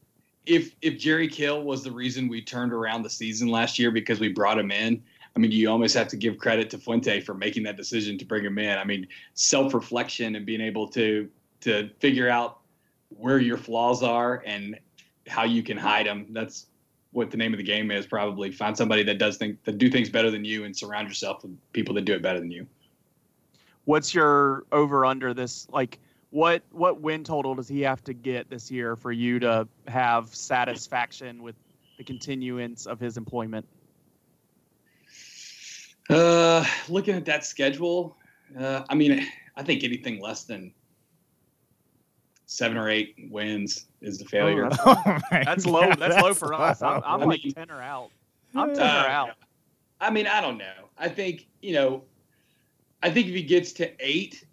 if if Jerry Kill was the reason we turned around the season last year because we brought him in, I mean, you almost have to give credit to Fuente for making that decision to bring him in. I mean, self reflection and being able to to figure out where your flaws are and how you can hide them. That's what the name of the game is. Probably find somebody that does think that do things better than you, and surround yourself with people that do it better than you. What's your over under this? Like, what what win total does he have to get this year for you to have satisfaction with the continuance of his employment? Uh, looking at that schedule, uh, I mean, I think anything less than seven or eight wins is the failure. Oh, that's, [laughs] oh that's low. That's, that's, low for us. I'm, I'm like ten or out. I'm ten uh, or out. I mean, I don't know. I think you know. I think if he gets to eight,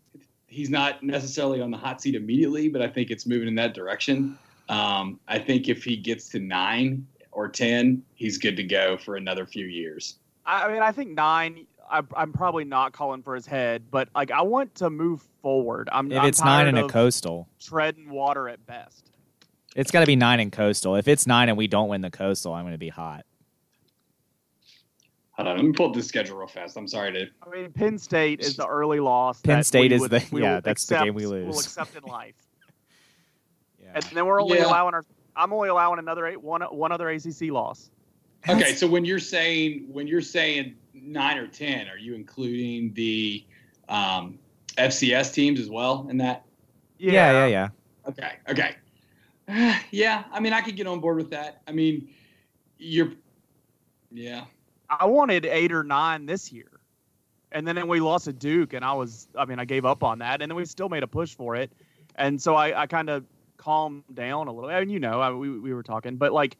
he's not necessarily on the hot seat immediately, but I think it's moving in that direction. Um, I think if he gets to nine or ten, he's good to go for another few years. I mean, I think nine. I, I'm probably not calling for his head, but like I want to move forward. I'm. If I'm it's nine in a coastal, treading water at best. It's got to be nine in coastal. If it's nine and we don't win the coastal, I'm going to be hot. Hold on, let me pull up the schedule real fast. I'm sorry to. I mean, Penn State is the early loss. Penn State is would, the yeah. That's accept, the game we lose. We'll accept in life. [laughs] yeah. And then we're only yeah. allowing our. I'm only allowing another eight, one one other ACC loss. Okay, so when you're saying when you're saying nine or ten, are you including the um, FCS teams as well in that? Yeah, yeah, yeah. Okay, okay. Uh, [sighs] yeah, I mean, I could get on board with that. I mean, you're, yeah. I wanted eight or nine this year, and then we lost to Duke, and I was, I mean, I gave up on that, and then we still made a push for it, and so I, I kind of calmed down a little. I mean, you know, I, we we were talking, but like,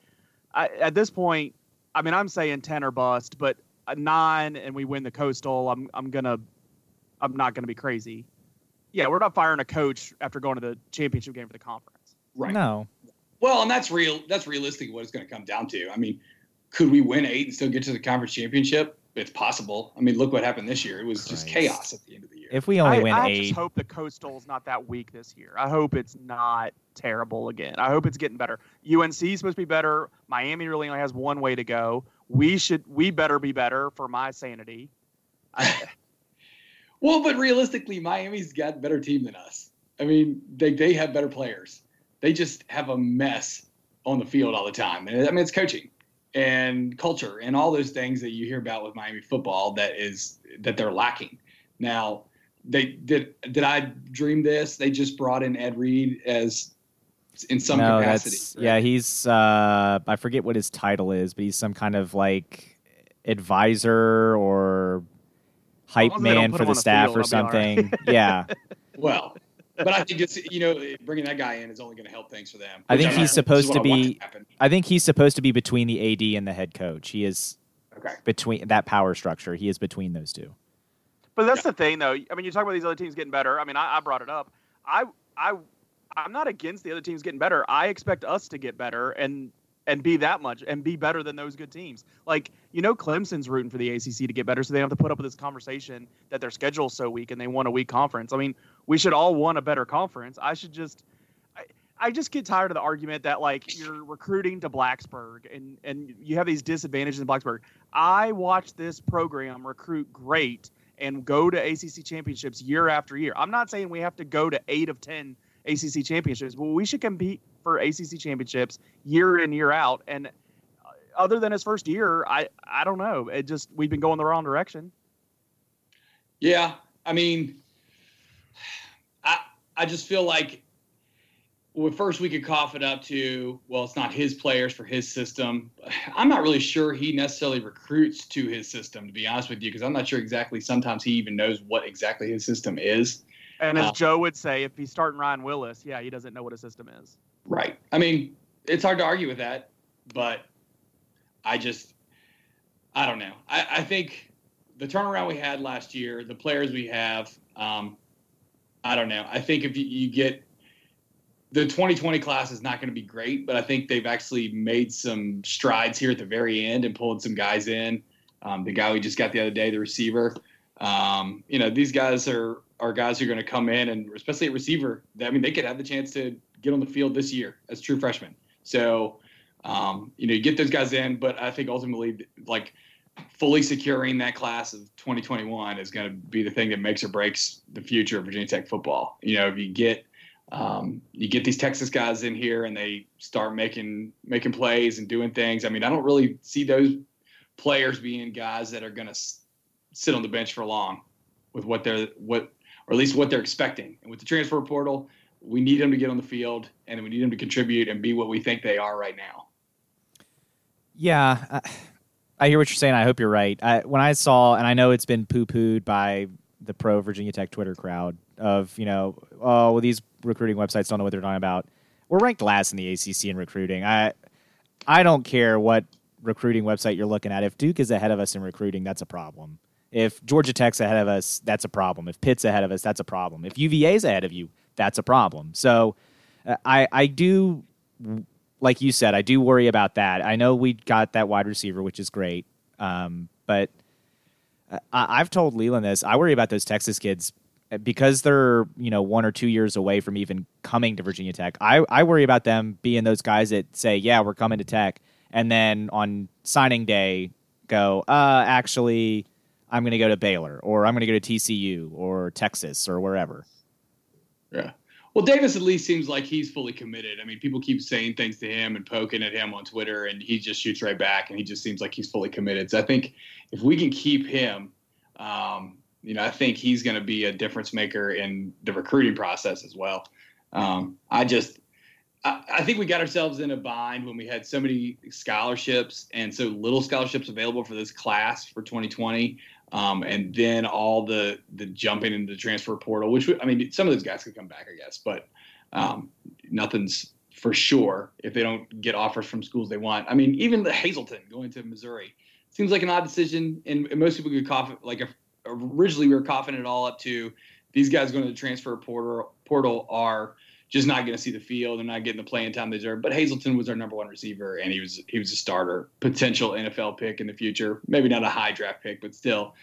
I, at this point, I mean, I'm saying ten or bust, but uh, nine and we win the coastal, I'm I'm gonna I'm not gonna be crazy. Yeah, we're not firing a coach after going to the championship game for the conference. Right. No. Well, and that's real. That's realistic. What it's going to come down to. I mean, could we win eight and still get to the conference championship? It's possible. I mean, look what happened this year. It was Christ. just chaos at the end of the year. If we only I, win I eight, I just hope the coastal's not that weak this year. I hope it's not terrible again. I hope it's getting better. UNC is supposed to be better. Miami really only has one way to go we should we better be better for my sanity. I, [laughs] well, but realistically, Miami's got a better team than us. I mean, they they have better players. They just have a mess on the field all the time. And I mean, it's coaching and culture and all those things that you hear about with Miami football that is that they're lacking. Now, they did did I dream this? They just brought in Ed Reed as in some no, capacity. Right? Yeah, he's uh, I forget what his title is, but he's some kind of like advisor or hype man for the staff field, or something. Right. [laughs] yeah. Well, but I think it's you know bringing that guy in is only going to help things for them. I think he's supposed to be. I think he's supposed to be between the AD and the head coach. He is okay between that power structure. He is between those two. But that's yeah. the thing, though. I mean, you talk about these other teams getting better. I mean, I, I brought it up. I I I'm not against the other teams getting better. I expect us to get better and and be that much and be better than those good teams. Like, you know, Clemson's rooting for the ACC to get better, so they don't have to put up with this conversation that their schedule's so weak and they want a weak conference. I mean, we should all want a better conference. I should just. I, I just get tired of the argument that like you're recruiting to Blacksburg and and you have these disadvantages in Blacksburg. I watch this program recruit great and go to ACC championships year after year. I'm not saying we have to go to 8 of 10 ACC championships, but we should compete for ACC championships year in year out. And uh, other than his first year, I I don't know. It just we've been going the wrong direction. Yeah, I mean, I I just feel like well, first we could cough it up to well, it's not his players for his system. I'm not really sure he necessarily recruits to his system, to be honest with you, because I'm not sure exactly. Sometimes he even knows what exactly his system is. And as uh, Joe would say, if he's starting Ryan Willis, yeah, he doesn't know what a system is. Right. I mean, it's hard to argue with that, but I just, I don't know. I, I think the turnaround we had last year, the players we have, um, I don't know. I think if you, you get the 2020 class is not going to be great, but I think they've actually made some strides here at the very end and pulled some guys in. Um, the guy we just got the other day, the receiver. Um, you know, these guys are are guys who are going to come in and especially at receiver. I mean, they could have the chance to get on the field this year as true freshmen. So, um, you know, you get those guys in, but I think ultimately, like fully securing that class of 2021 is going to be the thing that makes or breaks the future of Virginia Tech football. You know, if you get um, you get these Texas guys in here and they start making making plays and doing things. I mean, I don't really see those players being guys that are going to sit on the bench for long with what they're what or at least what they're expecting. And with the transfer portal, we need them to get on the field and we need them to contribute and be what we think they are right now. Yeah, I, I hear what you're saying. I hope you're right. I, when I saw, and I know it's been poo pooed by the pro Virginia Tech Twitter crowd of, you know, oh, well, these recruiting websites don't know what they're talking about. We're ranked last in the ACC in recruiting. I, I don't care what recruiting website you're looking at. If Duke is ahead of us in recruiting, that's a problem. If Georgia Tech's ahead of us, that's a problem. If Pitt's ahead of us, that's a problem. If UVA's ahead of you, that's a problem. So uh, I I do like you said, I do worry about that. I know we got that wide receiver, which is great, um, but I, have told Leland this. I worry about those Texas kids uh, because they're you know one or two years away from even coming to Virginia Tech. I I worry about them being those guys that say, yeah, we're coming to Tech, and then on signing day go, uh, actually, I'm going to go to Baylor or I'm going to go to TCU or Texas or wherever. Yeah. Well, Davis at least seems like he's fully committed. I mean, people keep saying things to him and poking at him on Twitter, and he just shoots right back, and he just seems like he's fully committed. So I think if we can keep him, um, you know, I think he's going to be a difference maker in the recruiting process as well. Um, I just, I, I think we got ourselves in a bind when we had so many scholarships and so little scholarships available for this class for 2020. Um, and then all the the jumping into the transfer portal, which I mean, some of those guys could come back, I guess, but um, nothing's for sure if they don't get offers from schools they want. I mean, even the Hazelton going to Missouri seems like an odd decision, and, and most people could cough like if, originally we were coughing it all up to these guys going to the transfer portal portal are just not going to see the field and not getting the playing time they deserve. But Hazelton was our number one receiver, and he was he was a starter, potential NFL pick in the future. Maybe not a high draft pick, but still.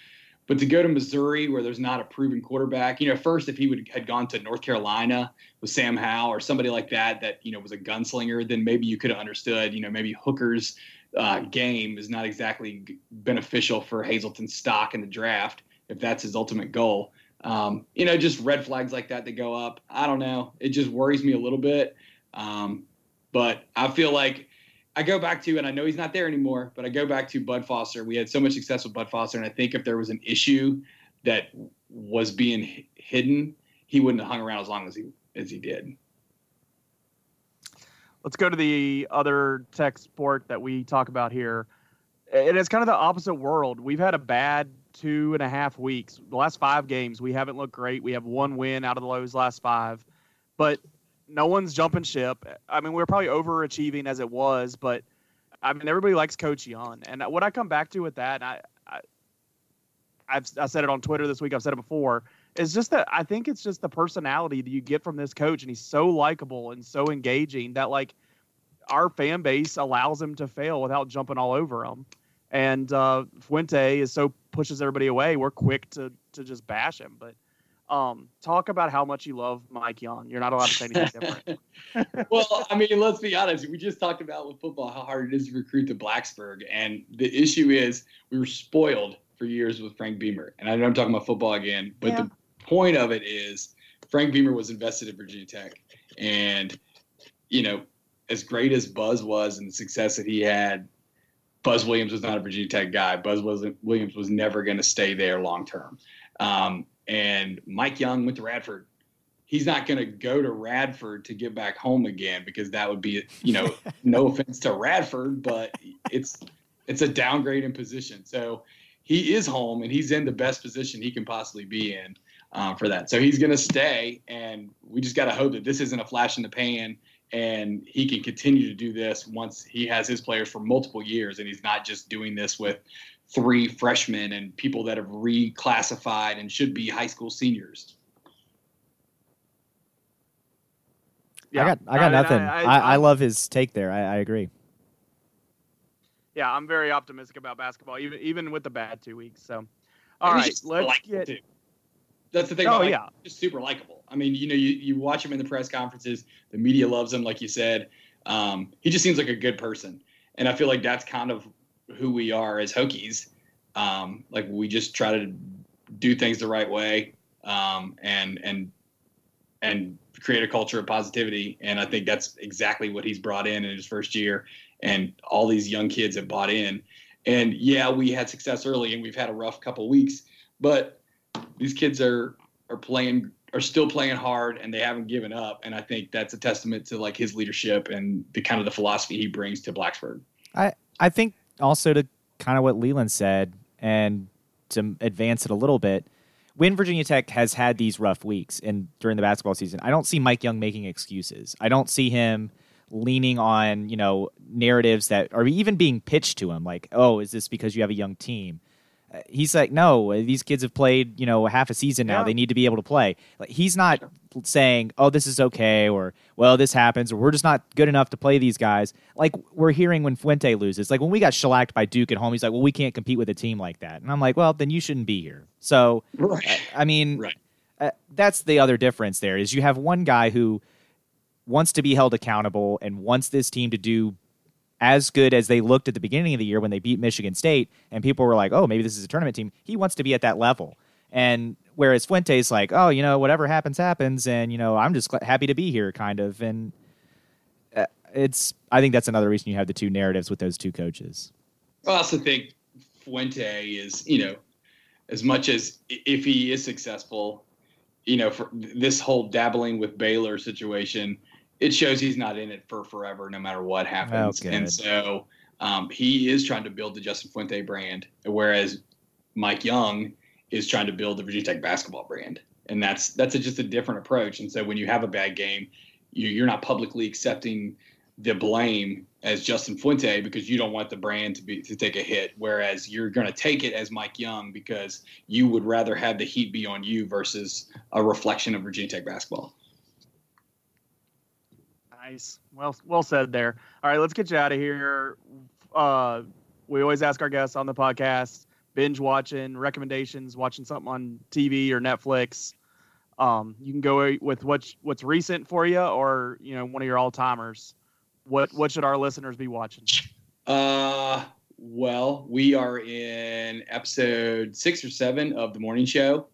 But to go to Missouri, where there's not a proven quarterback, you know, first if he would had gone to North Carolina with Sam Howell or somebody like that, that you know was a gunslinger, then maybe you could have understood. You know, maybe Hooker's uh, game is not exactly beneficial for Hazelton's stock in the draft if that's his ultimate goal. Um, you know, just red flags like that that go up. I don't know. It just worries me a little bit. Um, but I feel like I go back to, and I know he's not there anymore, but I go back to Bud Foster. We had so much success with Bud Foster, and I think if there was an issue that was being hidden, he wouldn't have hung around as long as he as he did. Let's go to the other tech sport that we talk about here. And It is kind of the opposite world. We've had a bad two and a half weeks. The last five games, we haven't looked great. We have one win out of the Lowe's last five, but no one's jumping ship. I mean, we are probably overachieving as it was, but I mean, everybody likes Coach Young. And what I come back to with that, I, I, I've I said it on Twitter this week. I've said it before. It's just that I think it's just the personality that you get from this coach, and he's so likable and so engaging that like our fan base allows him to fail without jumping all over him. And uh, Fuente is so pushes everybody away. We're quick to to just bash him, but um, talk about how much you love Mike Young. You're not allowed to say anything [laughs] different. well, I mean, let's be honest. We just talked about with football how hard it is to recruit to Blacksburg, and the issue is we were spoiled for years with Frank Beamer. And I know I'm talking about football again, but yeah. the point of it is Frank Beamer was invested in Virginia Tech, and you know, as great as Buzz was and the success that he had, Buzz Williams was not a Virginia Tech guy. Buzz Williams was never going to stay there long term. Um, and Mike Young went to Radford. He's not going to go to Radford to get back home again because that would be, you know, [laughs] no offense to Radford, but it's it's a downgrade in position. So he is home and he's in the best position he can possibly be in uh, for that. So he's going to stay, and we just got to hope that this isn't a flash in the pan and he can continue to do this once he has his players for multiple years and he's not just doing this with three freshmen and people that have reclassified and should be high school seniors. Yeah, I got I got I, nothing. I, I, I, love his take there. I, agree. Yeah, I'm very optimistic about basketball, even even with the bad two weeks. So, all right, let's get. Too. That's the thing. Oh yeah, just super likable. I mean, you know, you, you watch him in the press conferences. The media loves him, like you said. Um, he just seems like a good person, and I feel like that's kind of who we are as Hokies. Um, like we just try to do things the right way um, and and and create a culture of positivity. And I think that's exactly what he's brought in in his first year. And all these young kids have bought in. And yeah, we had success early, and we've had a rough couple weeks, but these kids are are playing are still playing hard and they haven't given up. And i think that's a testament to like his leadership and the kind of the philosophy he brings to blacksburg. I i think also to kind of what leland said and to advance it a little bit when virginia tech has had these rough weeks and during the basketball season i don't see mike young making excuses. I don't see him leaning on you know narratives that are even being pitched to him like oh is this because you have a young team he's like, no, these kids have played, you know, half a season now. Yeah. They need to be able to play. Like, he's not sure. saying, oh, this is okay, or well, this happens, or we're just not good enough to play these guys. Like we're hearing when Fuente loses. Like when we got shellacked by Duke at home, he's like, well, we can't compete with a team like that. And I'm like, well, then you shouldn't be here. So, right. I mean, right. uh, that's the other difference. There is you have one guy who wants to be held accountable and wants this team to do as good as they looked at the beginning of the year when they beat Michigan State, and people were like, "Oh, maybe this is a tournament team." He wants to be at that level, and whereas Fuente's like, "Oh, you know, whatever happens, happens," and you know, I'm just happy to be here, kind of, and uh, it's. I think that's another reason you have the two narratives with those two coaches. I also think Fuente is, you know, as much as if he is successful, you know, for this whole dabbling with Baylor situation it shows he's not in it for forever, no matter what happens. Oh, and so um, he is trying to build the Justin Fuente brand, whereas Mike Young is trying to build the Virginia Tech basketball brand, and that's that's a, just a different approach. And so when you have a bad game, you, you're not publicly accepting the blame as Justin Fuente because you don't want the brand to be to take a hit. Whereas you're going to take it as Mike Young because you would rather have the heat be on you versus a reflection of Virginia Tech basketball. Nice. Well, well said there. All right, let's get you out of here. Uh, we always ask our guests on the podcast binge watching, recommendations, watching something on TV or Netflix. Um, you can go with what's what's recent for you, or you know one of your all timers. What what should our listeners be watching? Uh, well, we are in episode six or seven of the morning show.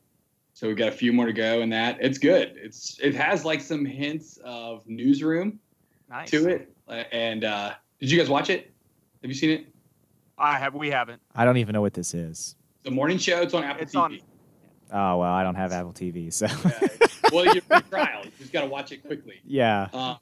So we've got a few more to go in that. It's good. It's it has like some hints of newsroom nice. to it. And uh, did you guys watch it? Have you seen it? I have. We haven't. I don't even know what this is. The morning show. It's on Apple it's TV. On... Oh well, I don't have Apple TV, so. yeah. Well, you trial. You just got to watch it quickly. Yeah. Uh,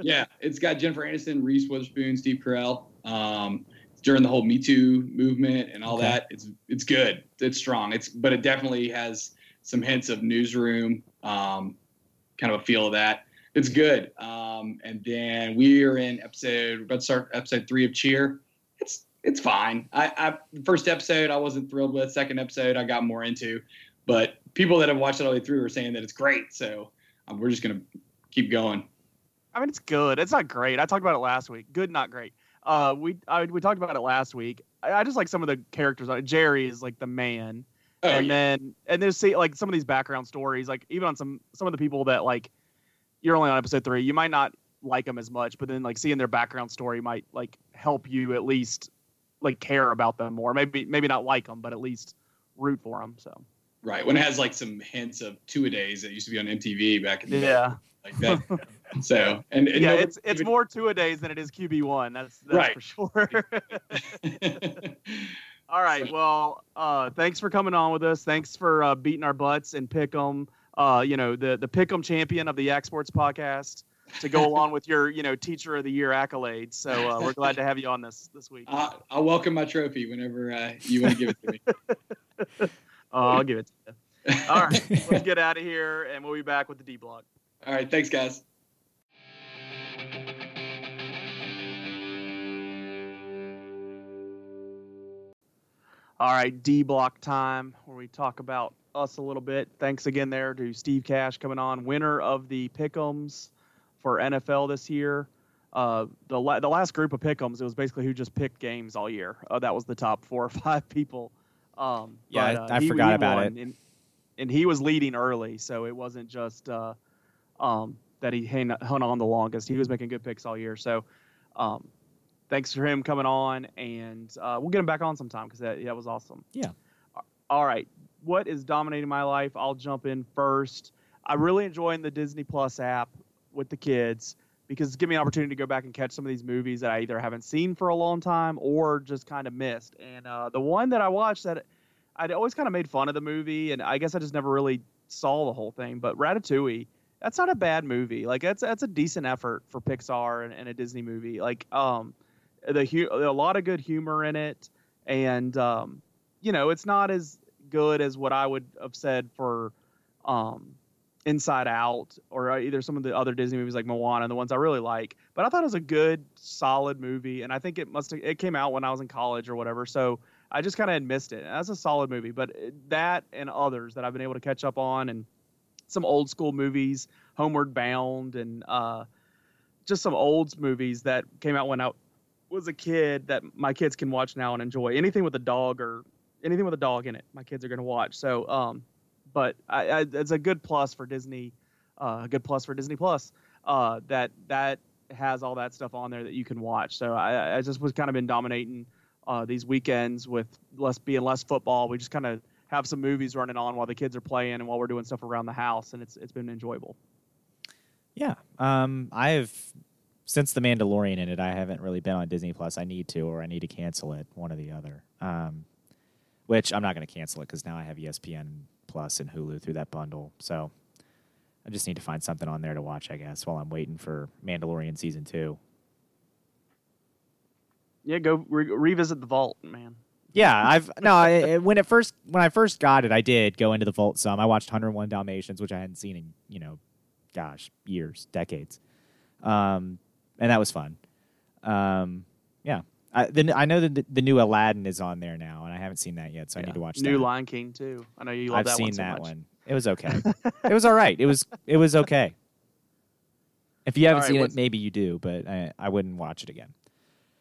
yeah, it's got Jennifer Aniston, Reese Witherspoon, Steve Carell. Um, during the whole Me Too movement and all okay. that, it's it's good. It's strong. It's but it definitely has some hints of newsroom, um, kind of a feel of that it's good. Um, and then we are in episode, we're about to start episode three of Cheer. It's it's fine. I, I first episode I wasn't thrilled with. Second episode I got more into, but people that have watched it all the way through are saying that it's great. So um, we're just gonna keep going. I mean, it's good. It's not great. I talked about it last week. Good, not great. Uh, we I, we talked about it last week. I, I just like some of the characters. Jerry is like the man, Oh, and yeah. then and there's see like some of these background stories. Like even on some some of the people that like you're only on episode three, you might not like them as much, but then like seeing their background story might like help you at least like care about them more. Maybe maybe not like them, but at least root for them. So right when it has like some hints of two a days that used to be on MTV back in the day, yeah, like that. [laughs] so and, and yeah, nobody it's it's even- more two a days than it is QB one. That's that's Right. for sure. [laughs] [laughs] All right. Well, uh, thanks for coming on with us. Thanks for uh, beating our butts and pick 'em. Uh, you know, the the pick 'em champion of the Yak Sports podcast to go along with your you know teacher of the year accolades. So uh, we're glad to have you on this this week. Uh, I, I'll welcome my trophy whenever uh, you want to give it to me. [laughs] I'll give it to you. All right. [laughs] let's get out of here, and we'll be back with the D block. All right, thanks, guys. All right, D block time, where we talk about us a little bit. Thanks again there to Steve Cash coming on, winner of the Pick'ems for NFL this year. Uh, the la- the last group of Pick'ems, it was basically who just picked games all year. Uh, that was the top four or [laughs] five people. Um, Yeah, but, I- uh, I he- forgot he about it. And, and he was leading early, so it wasn't just uh, um, that he hung, hung on the longest. He was making good picks all year. So um, thanks for him coming on, and uh, we'll get him back on sometime because that, that was awesome. Yeah. All right. What is dominating my life? I'll jump in first. I'm really enjoying the Disney Plus app with the kids because it's giving me an opportunity to go back and catch some of these movies that I either haven't seen for a long time or just kind of missed. And uh, the one that I watched that I'd always kind of made fun of the movie, and I guess I just never really saw the whole thing. But Ratatouille, that's not a bad movie. Like that's that's a decent effort for Pixar and, and a Disney movie. Like um, the hu- a lot of good humor in it, and um, you know it's not as good as what I would have said for um, Inside Out or uh, either some of the other Disney movies like Moana, the ones I really like. But I thought it was a good, solid movie, and I think it must have, it came out when I was in college or whatever. So I just kind of had missed it. That's a solid movie, but that and others that I've been able to catch up on, and some old school movies, Homeward Bound, and uh, just some old movies that came out when I was a kid that my kids can watch now and enjoy. Anything with a dog or anything with a dog in it, my kids are going to watch. So, um, but I, I, it's a good plus for Disney, uh, a good plus for Disney Plus uh, that that has all that stuff on there that you can watch. So I, I just was kind of been dominating uh, these weekends with less being less football. We just kind of have some movies running on while the kids are playing and while we're doing stuff around the house, and it's it's been enjoyable. Yeah. Um, I've since the Mandalorian ended, I haven't really been on Disney Plus. I need to, or I need to cancel it, one or the other. Um, which I'm not going to cancel it because now I have ESPN Plus and Hulu through that bundle. So I just need to find something on there to watch, I guess, while I'm waiting for Mandalorian season two. Yeah, go re- revisit the vault, man. Yeah, I've no. I, when it first when I first got it, I did go into the vault some. I watched 101 Dalmatians, which I hadn't seen in you know, gosh, years, decades, um, and that was fun. Um, yeah, I, the, I know that the, the new Aladdin is on there now, and I haven't seen that yet, so I need to watch that. New that. Lion King too. I know you love I've that seen one so that much. one. It was okay. it was all right. It was it was okay. If you haven't right, seen it, maybe you do, but I, I wouldn't watch it again.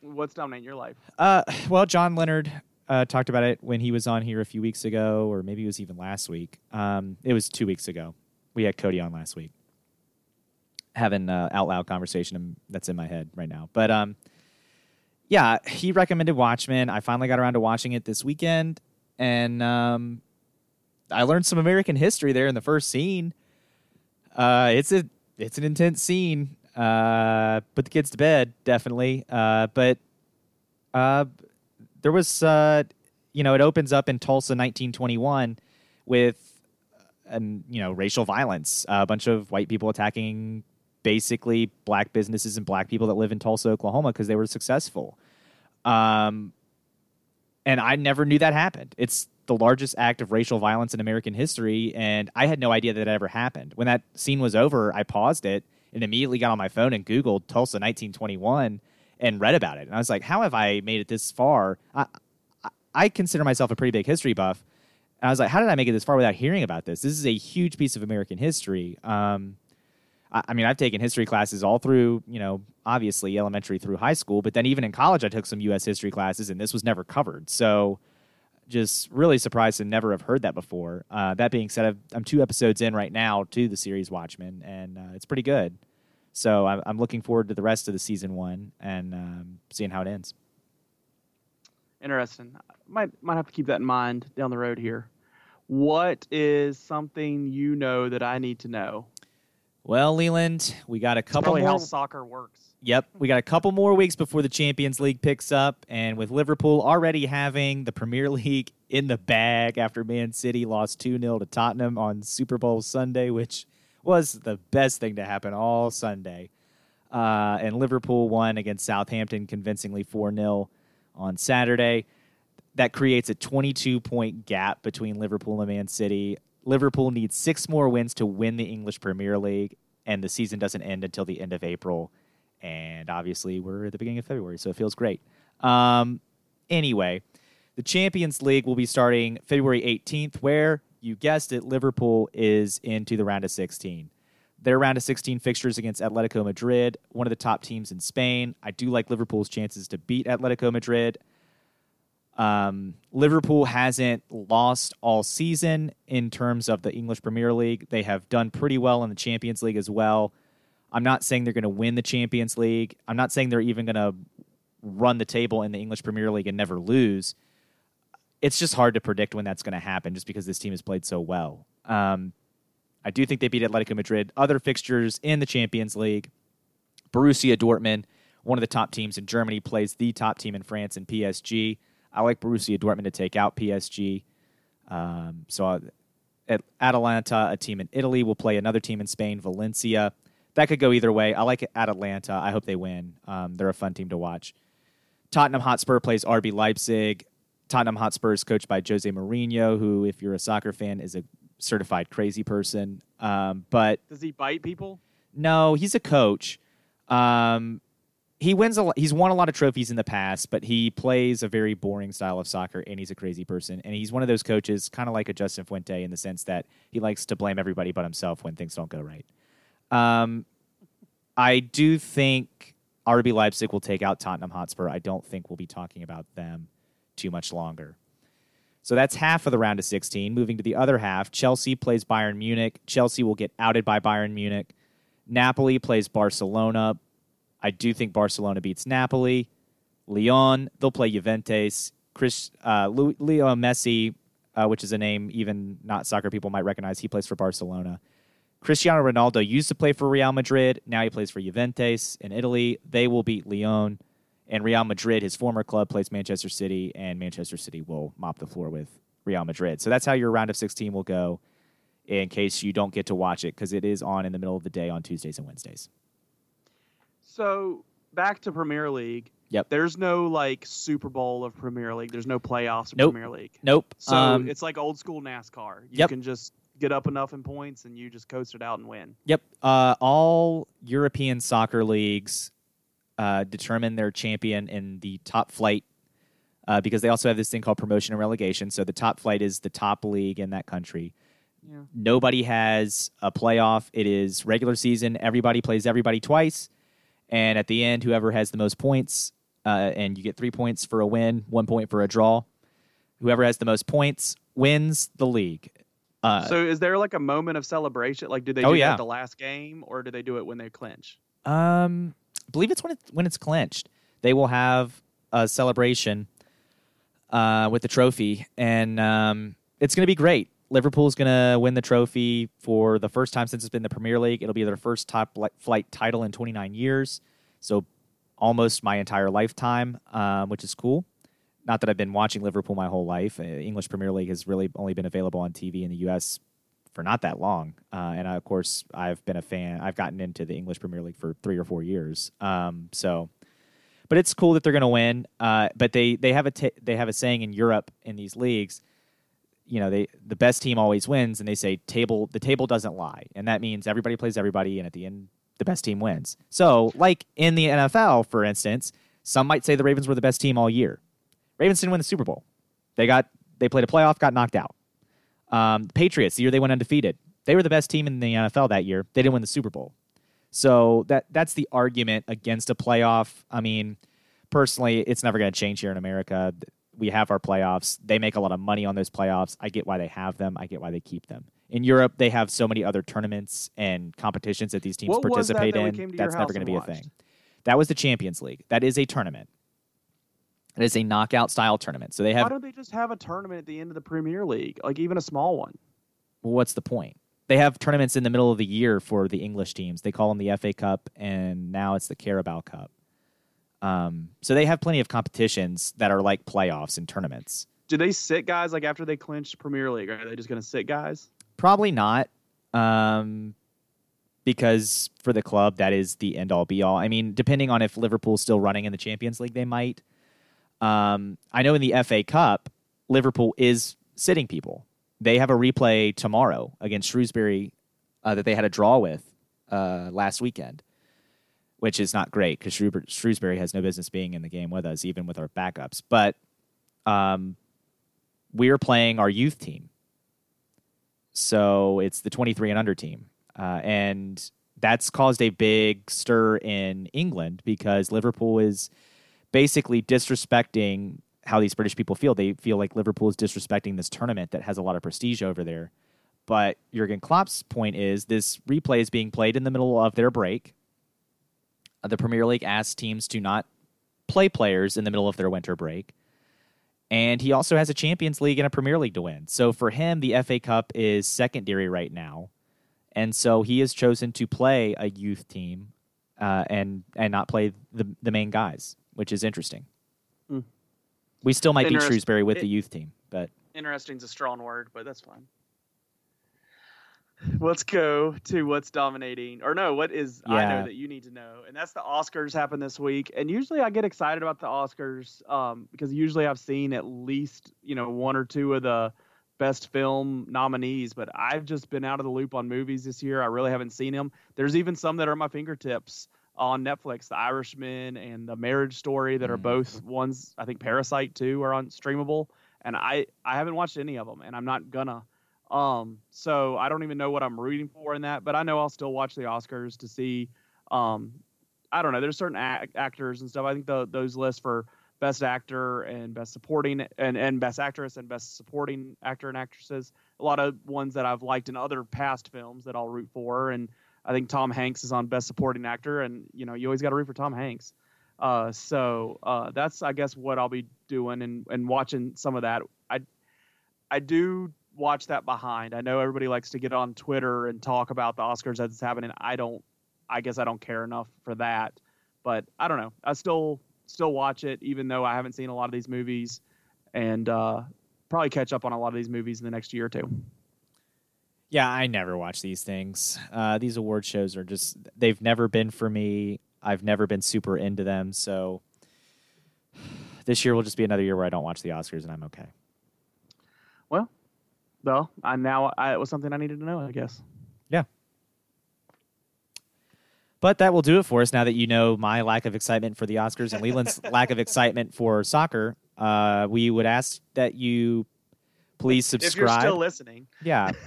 What's dominating your life? Uh, well, John Leonard uh, talked about it when he was on here a few weeks ago, or maybe it was even last week. Um, it was two weeks ago. We had Cody on last week, having uh, out loud conversation that's in my head right now. But um, yeah, he recommended Watchmen. I finally got around to watching it this weekend, and um, I learned some American history there in the first scene. Uh, it's a it's an intense scene. Uh, put the kids to bed, definitely. Uh, but uh, there was, uh, you know, it opens up in Tulsa, 1921, with, and you know, racial violence. a bunch of white people attacking basically black businesses and black people that live in Tulsa, Oklahoma, because they were successful. Um, and I never knew that happened. It's the largest act of racial violence in American history, and I had no idea that it ever happened. When that scene was over, I paused it and immediately got on my phone and Googled Tulsa 1921, and read about it. And I was like, how have I made it this far? I, I, consider myself a pretty big history buff. And I was like, how did I make it this far without hearing about this? This is a huge piece of American history. Um, I, I mean, I've taken history classes all through, you know, obviously elementary through high school, but then even in college, I took some U.S. history classes, and this was never covered. So, just really surprised to never have heard that before. Uh, that being said, i am two episodes in right now to the series Watchmen, and uh, it's pretty good. So I'm, I'm, looking forward to the rest of the season one and um, seeing how it ends. Interesting. Might might have to keep that in mind down the road here. What is something you know that I need to know? Well, Leland, we got a couple more. how soccer works. Yep, we got a couple more weeks before the Champions League picks up, and with Liverpool already having the Premier [laughs] League in the bag after Man City lost 2 0 to Tottenham on Super Bowl Sunday, which was the best thing to happen all Sunday. Uh, and Liverpool won against Southampton convincingly 4 0 on Saturday. That creates a 22 point gap between Liverpool and Man City. Liverpool needs six more wins to win the English Premier League, and the season doesn't end until the end of April. And obviously, we're at the beginning of February, so it feels great. Um, anyway, the Champions League will be starting February 18th, where you guessed it, Liverpool is into the round of 16. Their round of 16 fixtures against Atletico Madrid, one of the top teams in Spain. I do like Liverpool's chances to beat Atletico Madrid. Um, Liverpool hasn't lost all season in terms of the English Premier League. They have done pretty well in the Champions League as well. I'm not saying they're going to win the Champions League. I'm not saying they're even going to run the table in the English Premier League and never lose. It's just hard to predict when that's going to happen just because this team has played so well. Um, I do think they beat Atletico Madrid. Other fixtures in the Champions League Borussia Dortmund, one of the top teams in Germany, plays the top team in France in PSG. I like Borussia Dortmund to take out PSG. Um, so uh, at Atalanta, a team in Italy, will play another team in Spain, Valencia. That could go either way. I like it at Atalanta. I hope they win. Um, they're a fun team to watch. Tottenham Hotspur plays RB Leipzig. Tottenham Hotspur is coached by Jose Mourinho, who, if you're a soccer fan, is a certified crazy person. Um, but does he bite people? No, he's a coach. Um, he wins a lot, he's won a lot of trophies in the past, but he plays a very boring style of soccer and he's a crazy person. And he's one of those coaches, kind of like a Justin Fuente in the sense that he likes to blame everybody but himself when things don't go right. Um, I do think RB Leipzig will take out Tottenham Hotspur. I don't think we'll be talking about them too much longer. So that's half of the round of 16. Moving to the other half, Chelsea plays Bayern Munich. Chelsea will get outed by Bayern Munich. Napoli plays Barcelona. I do think Barcelona beats Napoli. Lyon, they'll play Juventus. Chris, uh, Leo Messi, uh, which is a name even not soccer people might recognize, he plays for Barcelona. Cristiano Ronaldo used to play for Real Madrid. Now he plays for Juventus in Italy. They will beat Lyon. And Real Madrid, his former club, plays Manchester City, and Manchester City will mop the floor with Real Madrid. So that's how your round of 16 will go in case you don't get to watch it because it is on in the middle of the day on Tuesdays and Wednesdays. So back to Premier League. Yep. There's no like Super Bowl of Premier League. There's no playoffs of nope. Premier League. Nope. So um, it's like old school NASCAR. You yep. can just get up enough in points and you just coast it out and win. Yep. Uh, all European soccer leagues uh, determine their champion in the top flight uh, because they also have this thing called promotion and relegation. So the top flight is the top league in that country. Yeah. Nobody has a playoff. It is regular season. Everybody plays everybody twice. And at the end, whoever has the most points, uh, and you get three points for a win, one point for a draw. Whoever has the most points wins the league. Uh, so is there like a moment of celebration? Like, do they oh, do yeah. that the last game, or do they do it when they clinch? Um, I believe it's when it's when it's clinched. They will have a celebration uh, with the trophy, and um, it's going to be great. Liverpool's going to win the trophy for the first time since it's been the Premier League. It'll be their first top flight title in 29 years, so almost my entire lifetime, um, which is cool. Not that I've been watching Liverpool my whole life. Uh, English Premier League has really only been available on TV in the U.S. for not that long, uh, and I, of course I've been a fan. I've gotten into the English Premier League for three or four years. Um, so, but it's cool that they're going to win. Uh, but they they have a t- they have a saying in Europe in these leagues you know they the best team always wins and they say table the table doesn't lie and that means everybody plays everybody and at the end the best team wins so like in the nfl for instance Some might say the Ravens were the best team all year. Ravens didn't win the Super Bowl. They got they played a playoff, got knocked out. Um, the Patriots, the year they went undefeated, they were the best team in the NFL that year. They didn't win the Super Bowl. So that that's the argument against a playoff. I mean, personally, it's never going to change here in America. We have our playoffs. They make a lot of money on those playoffs. I get why they have them. I get why they keep them. In Europe, they have so many other tournaments and competitions that these teams What participate that in. your That's never going to be a thing. That was the Champions League. That is a tournament. It is a knockout style tournament. So they have. Why don't they just have a tournament at the end of the Premier League, like even a small one? What's the point? They have tournaments in the middle of the year for the English teams. They call them the FA Cup, and now it's the Carabao Cup. Um, so they have plenty of competitions that are like playoffs and tournaments. Do they sit guys like after they clinch Premier League? Are they just going to sit guys? Probably not, um, because for the club that is the end all be all. I mean, depending on if Liverpool's still running in the Champions League, they might. Um, I know in the FA Cup, Liverpool is sitting people. They have a replay tomorrow against Shrewsbury uh, that they had a draw with uh, last weekend, which is not great because Shrewsbury has no business being in the game with us, even with our backups. But um, we're playing our youth team. So it's the 23 and under team. Uh, and that's caused a big stir in England because Liverpool is basically disrespecting how these British people feel. They feel like Liverpool is disrespecting this tournament that has a lot of prestige over there. But Jurgen Klopp's point is this replay is being played in the middle of their break. Uh, The Premier League asks teams to not play players in the middle of their winter break. And he also has a Champions League and a Premier League to win. So for him, the FA Cup is secondary right now. And so he has chosen to play a youth team uh, and and not play the the main guys, which is interesting. Hmm. We still might beat Shrewsbury with it- the youth team, but Interesting is a strong word, but that's fine. Let's go to what's dominating, or no, what is I know that you need to know, and that's the Oscars happen this week. And usually I get excited about the Oscars um, because usually I've seen at least you know one or two of the best film nominees, but I've just been out of the loop on movies this year. I really haven't seen them. There's even some that are at my fingertips on Netflix, The Irishman and The Marriage Story, that are Mhm. both ones. I think Parasite too are on streamable, and I I haven't watched any of them, and I'm not gonna. Um, so I don't even know what I'm rooting for in that, but I know I'll still watch the Oscars to see. Um, I don't know. There's certain ac actors and stuff. I think the, those lists for best actor and best supporting and, and best actress and best supporting actor and actresses. A lot of ones that I've liked in other past films that I'll root for. And I think Tom Hanks is on best supporting actor, and you know you always got to root for Tom Hanks. Uh, so uh, that's I guess what I'll be doing and, and watching some of that. I I do watch that behind. I know everybody likes to get on Twitter and talk about the Oscars as it's happening. I don't. I guess I don't care enough for that. But I don't know. I still still watch it, even though I haven't seen a lot of these movies, and uh, probably catch up on a lot of these movies in the next year or two. yeah, I never watch these things. Uh, these award shows are just they've never been for me. I've never been super into them, so [sighs] this year will just be another year where I don't watch the Oscars and I'm okay. Well, I now I, it was something I needed to know. I guess. Yeah. But that will do it for us now that you know my lack of excitement for the Oscars and Leland's [laughs] lack of excitement for soccer. Uh, we would ask that you please subscribe. If you're still listening, Yeah. [laughs]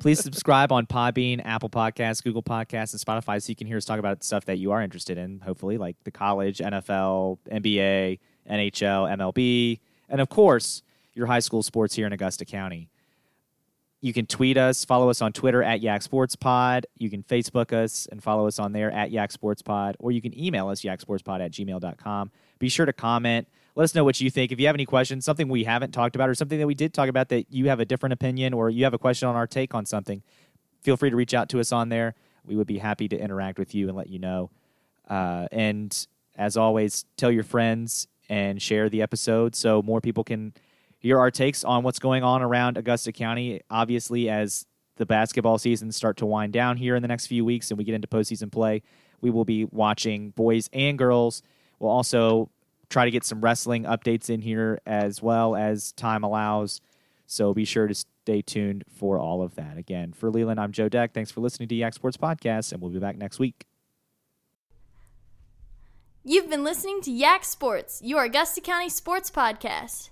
Please subscribe on Podbean, Apple Podcasts, Google Podcasts, and Spotify so you can hear us talk about stuff that you are interested in, hopefully, like the college, NFL, NBA, NHL, MLB, and of course, your high school sports here in Augusta County. You can tweet us, follow us on Twitter at Yak Sports Pod. You can Facebook us and follow us on there at Yak Sports Pod, or you can email us, yaksportspod at gmail.com. Be sure to comment. Let us know what you think. If you have any questions, something we haven't talked about, or something that we did talk about that you have a different opinion, or you have a question on our take on something, feel free to reach out to us on there. We would be happy to interact with you and let you know. Uh, and as always, tell your friends and share the episode so more people can hear our takes on what's going on around Augusta County. Obviously, as the basketball seasons start to wind down here in the next few weeks and we get into postseason play, we will be watching boys and girls. We'll also try to get some wrestling updates in here as well as time allows. So be sure to stay tuned for all of that. Again, for Leland, I'm Joe Deck. Thanks for listening to Yak Sports Podcast, and we'll be back next week. You've been listening to Yak Sports, your Augusta County sports podcast.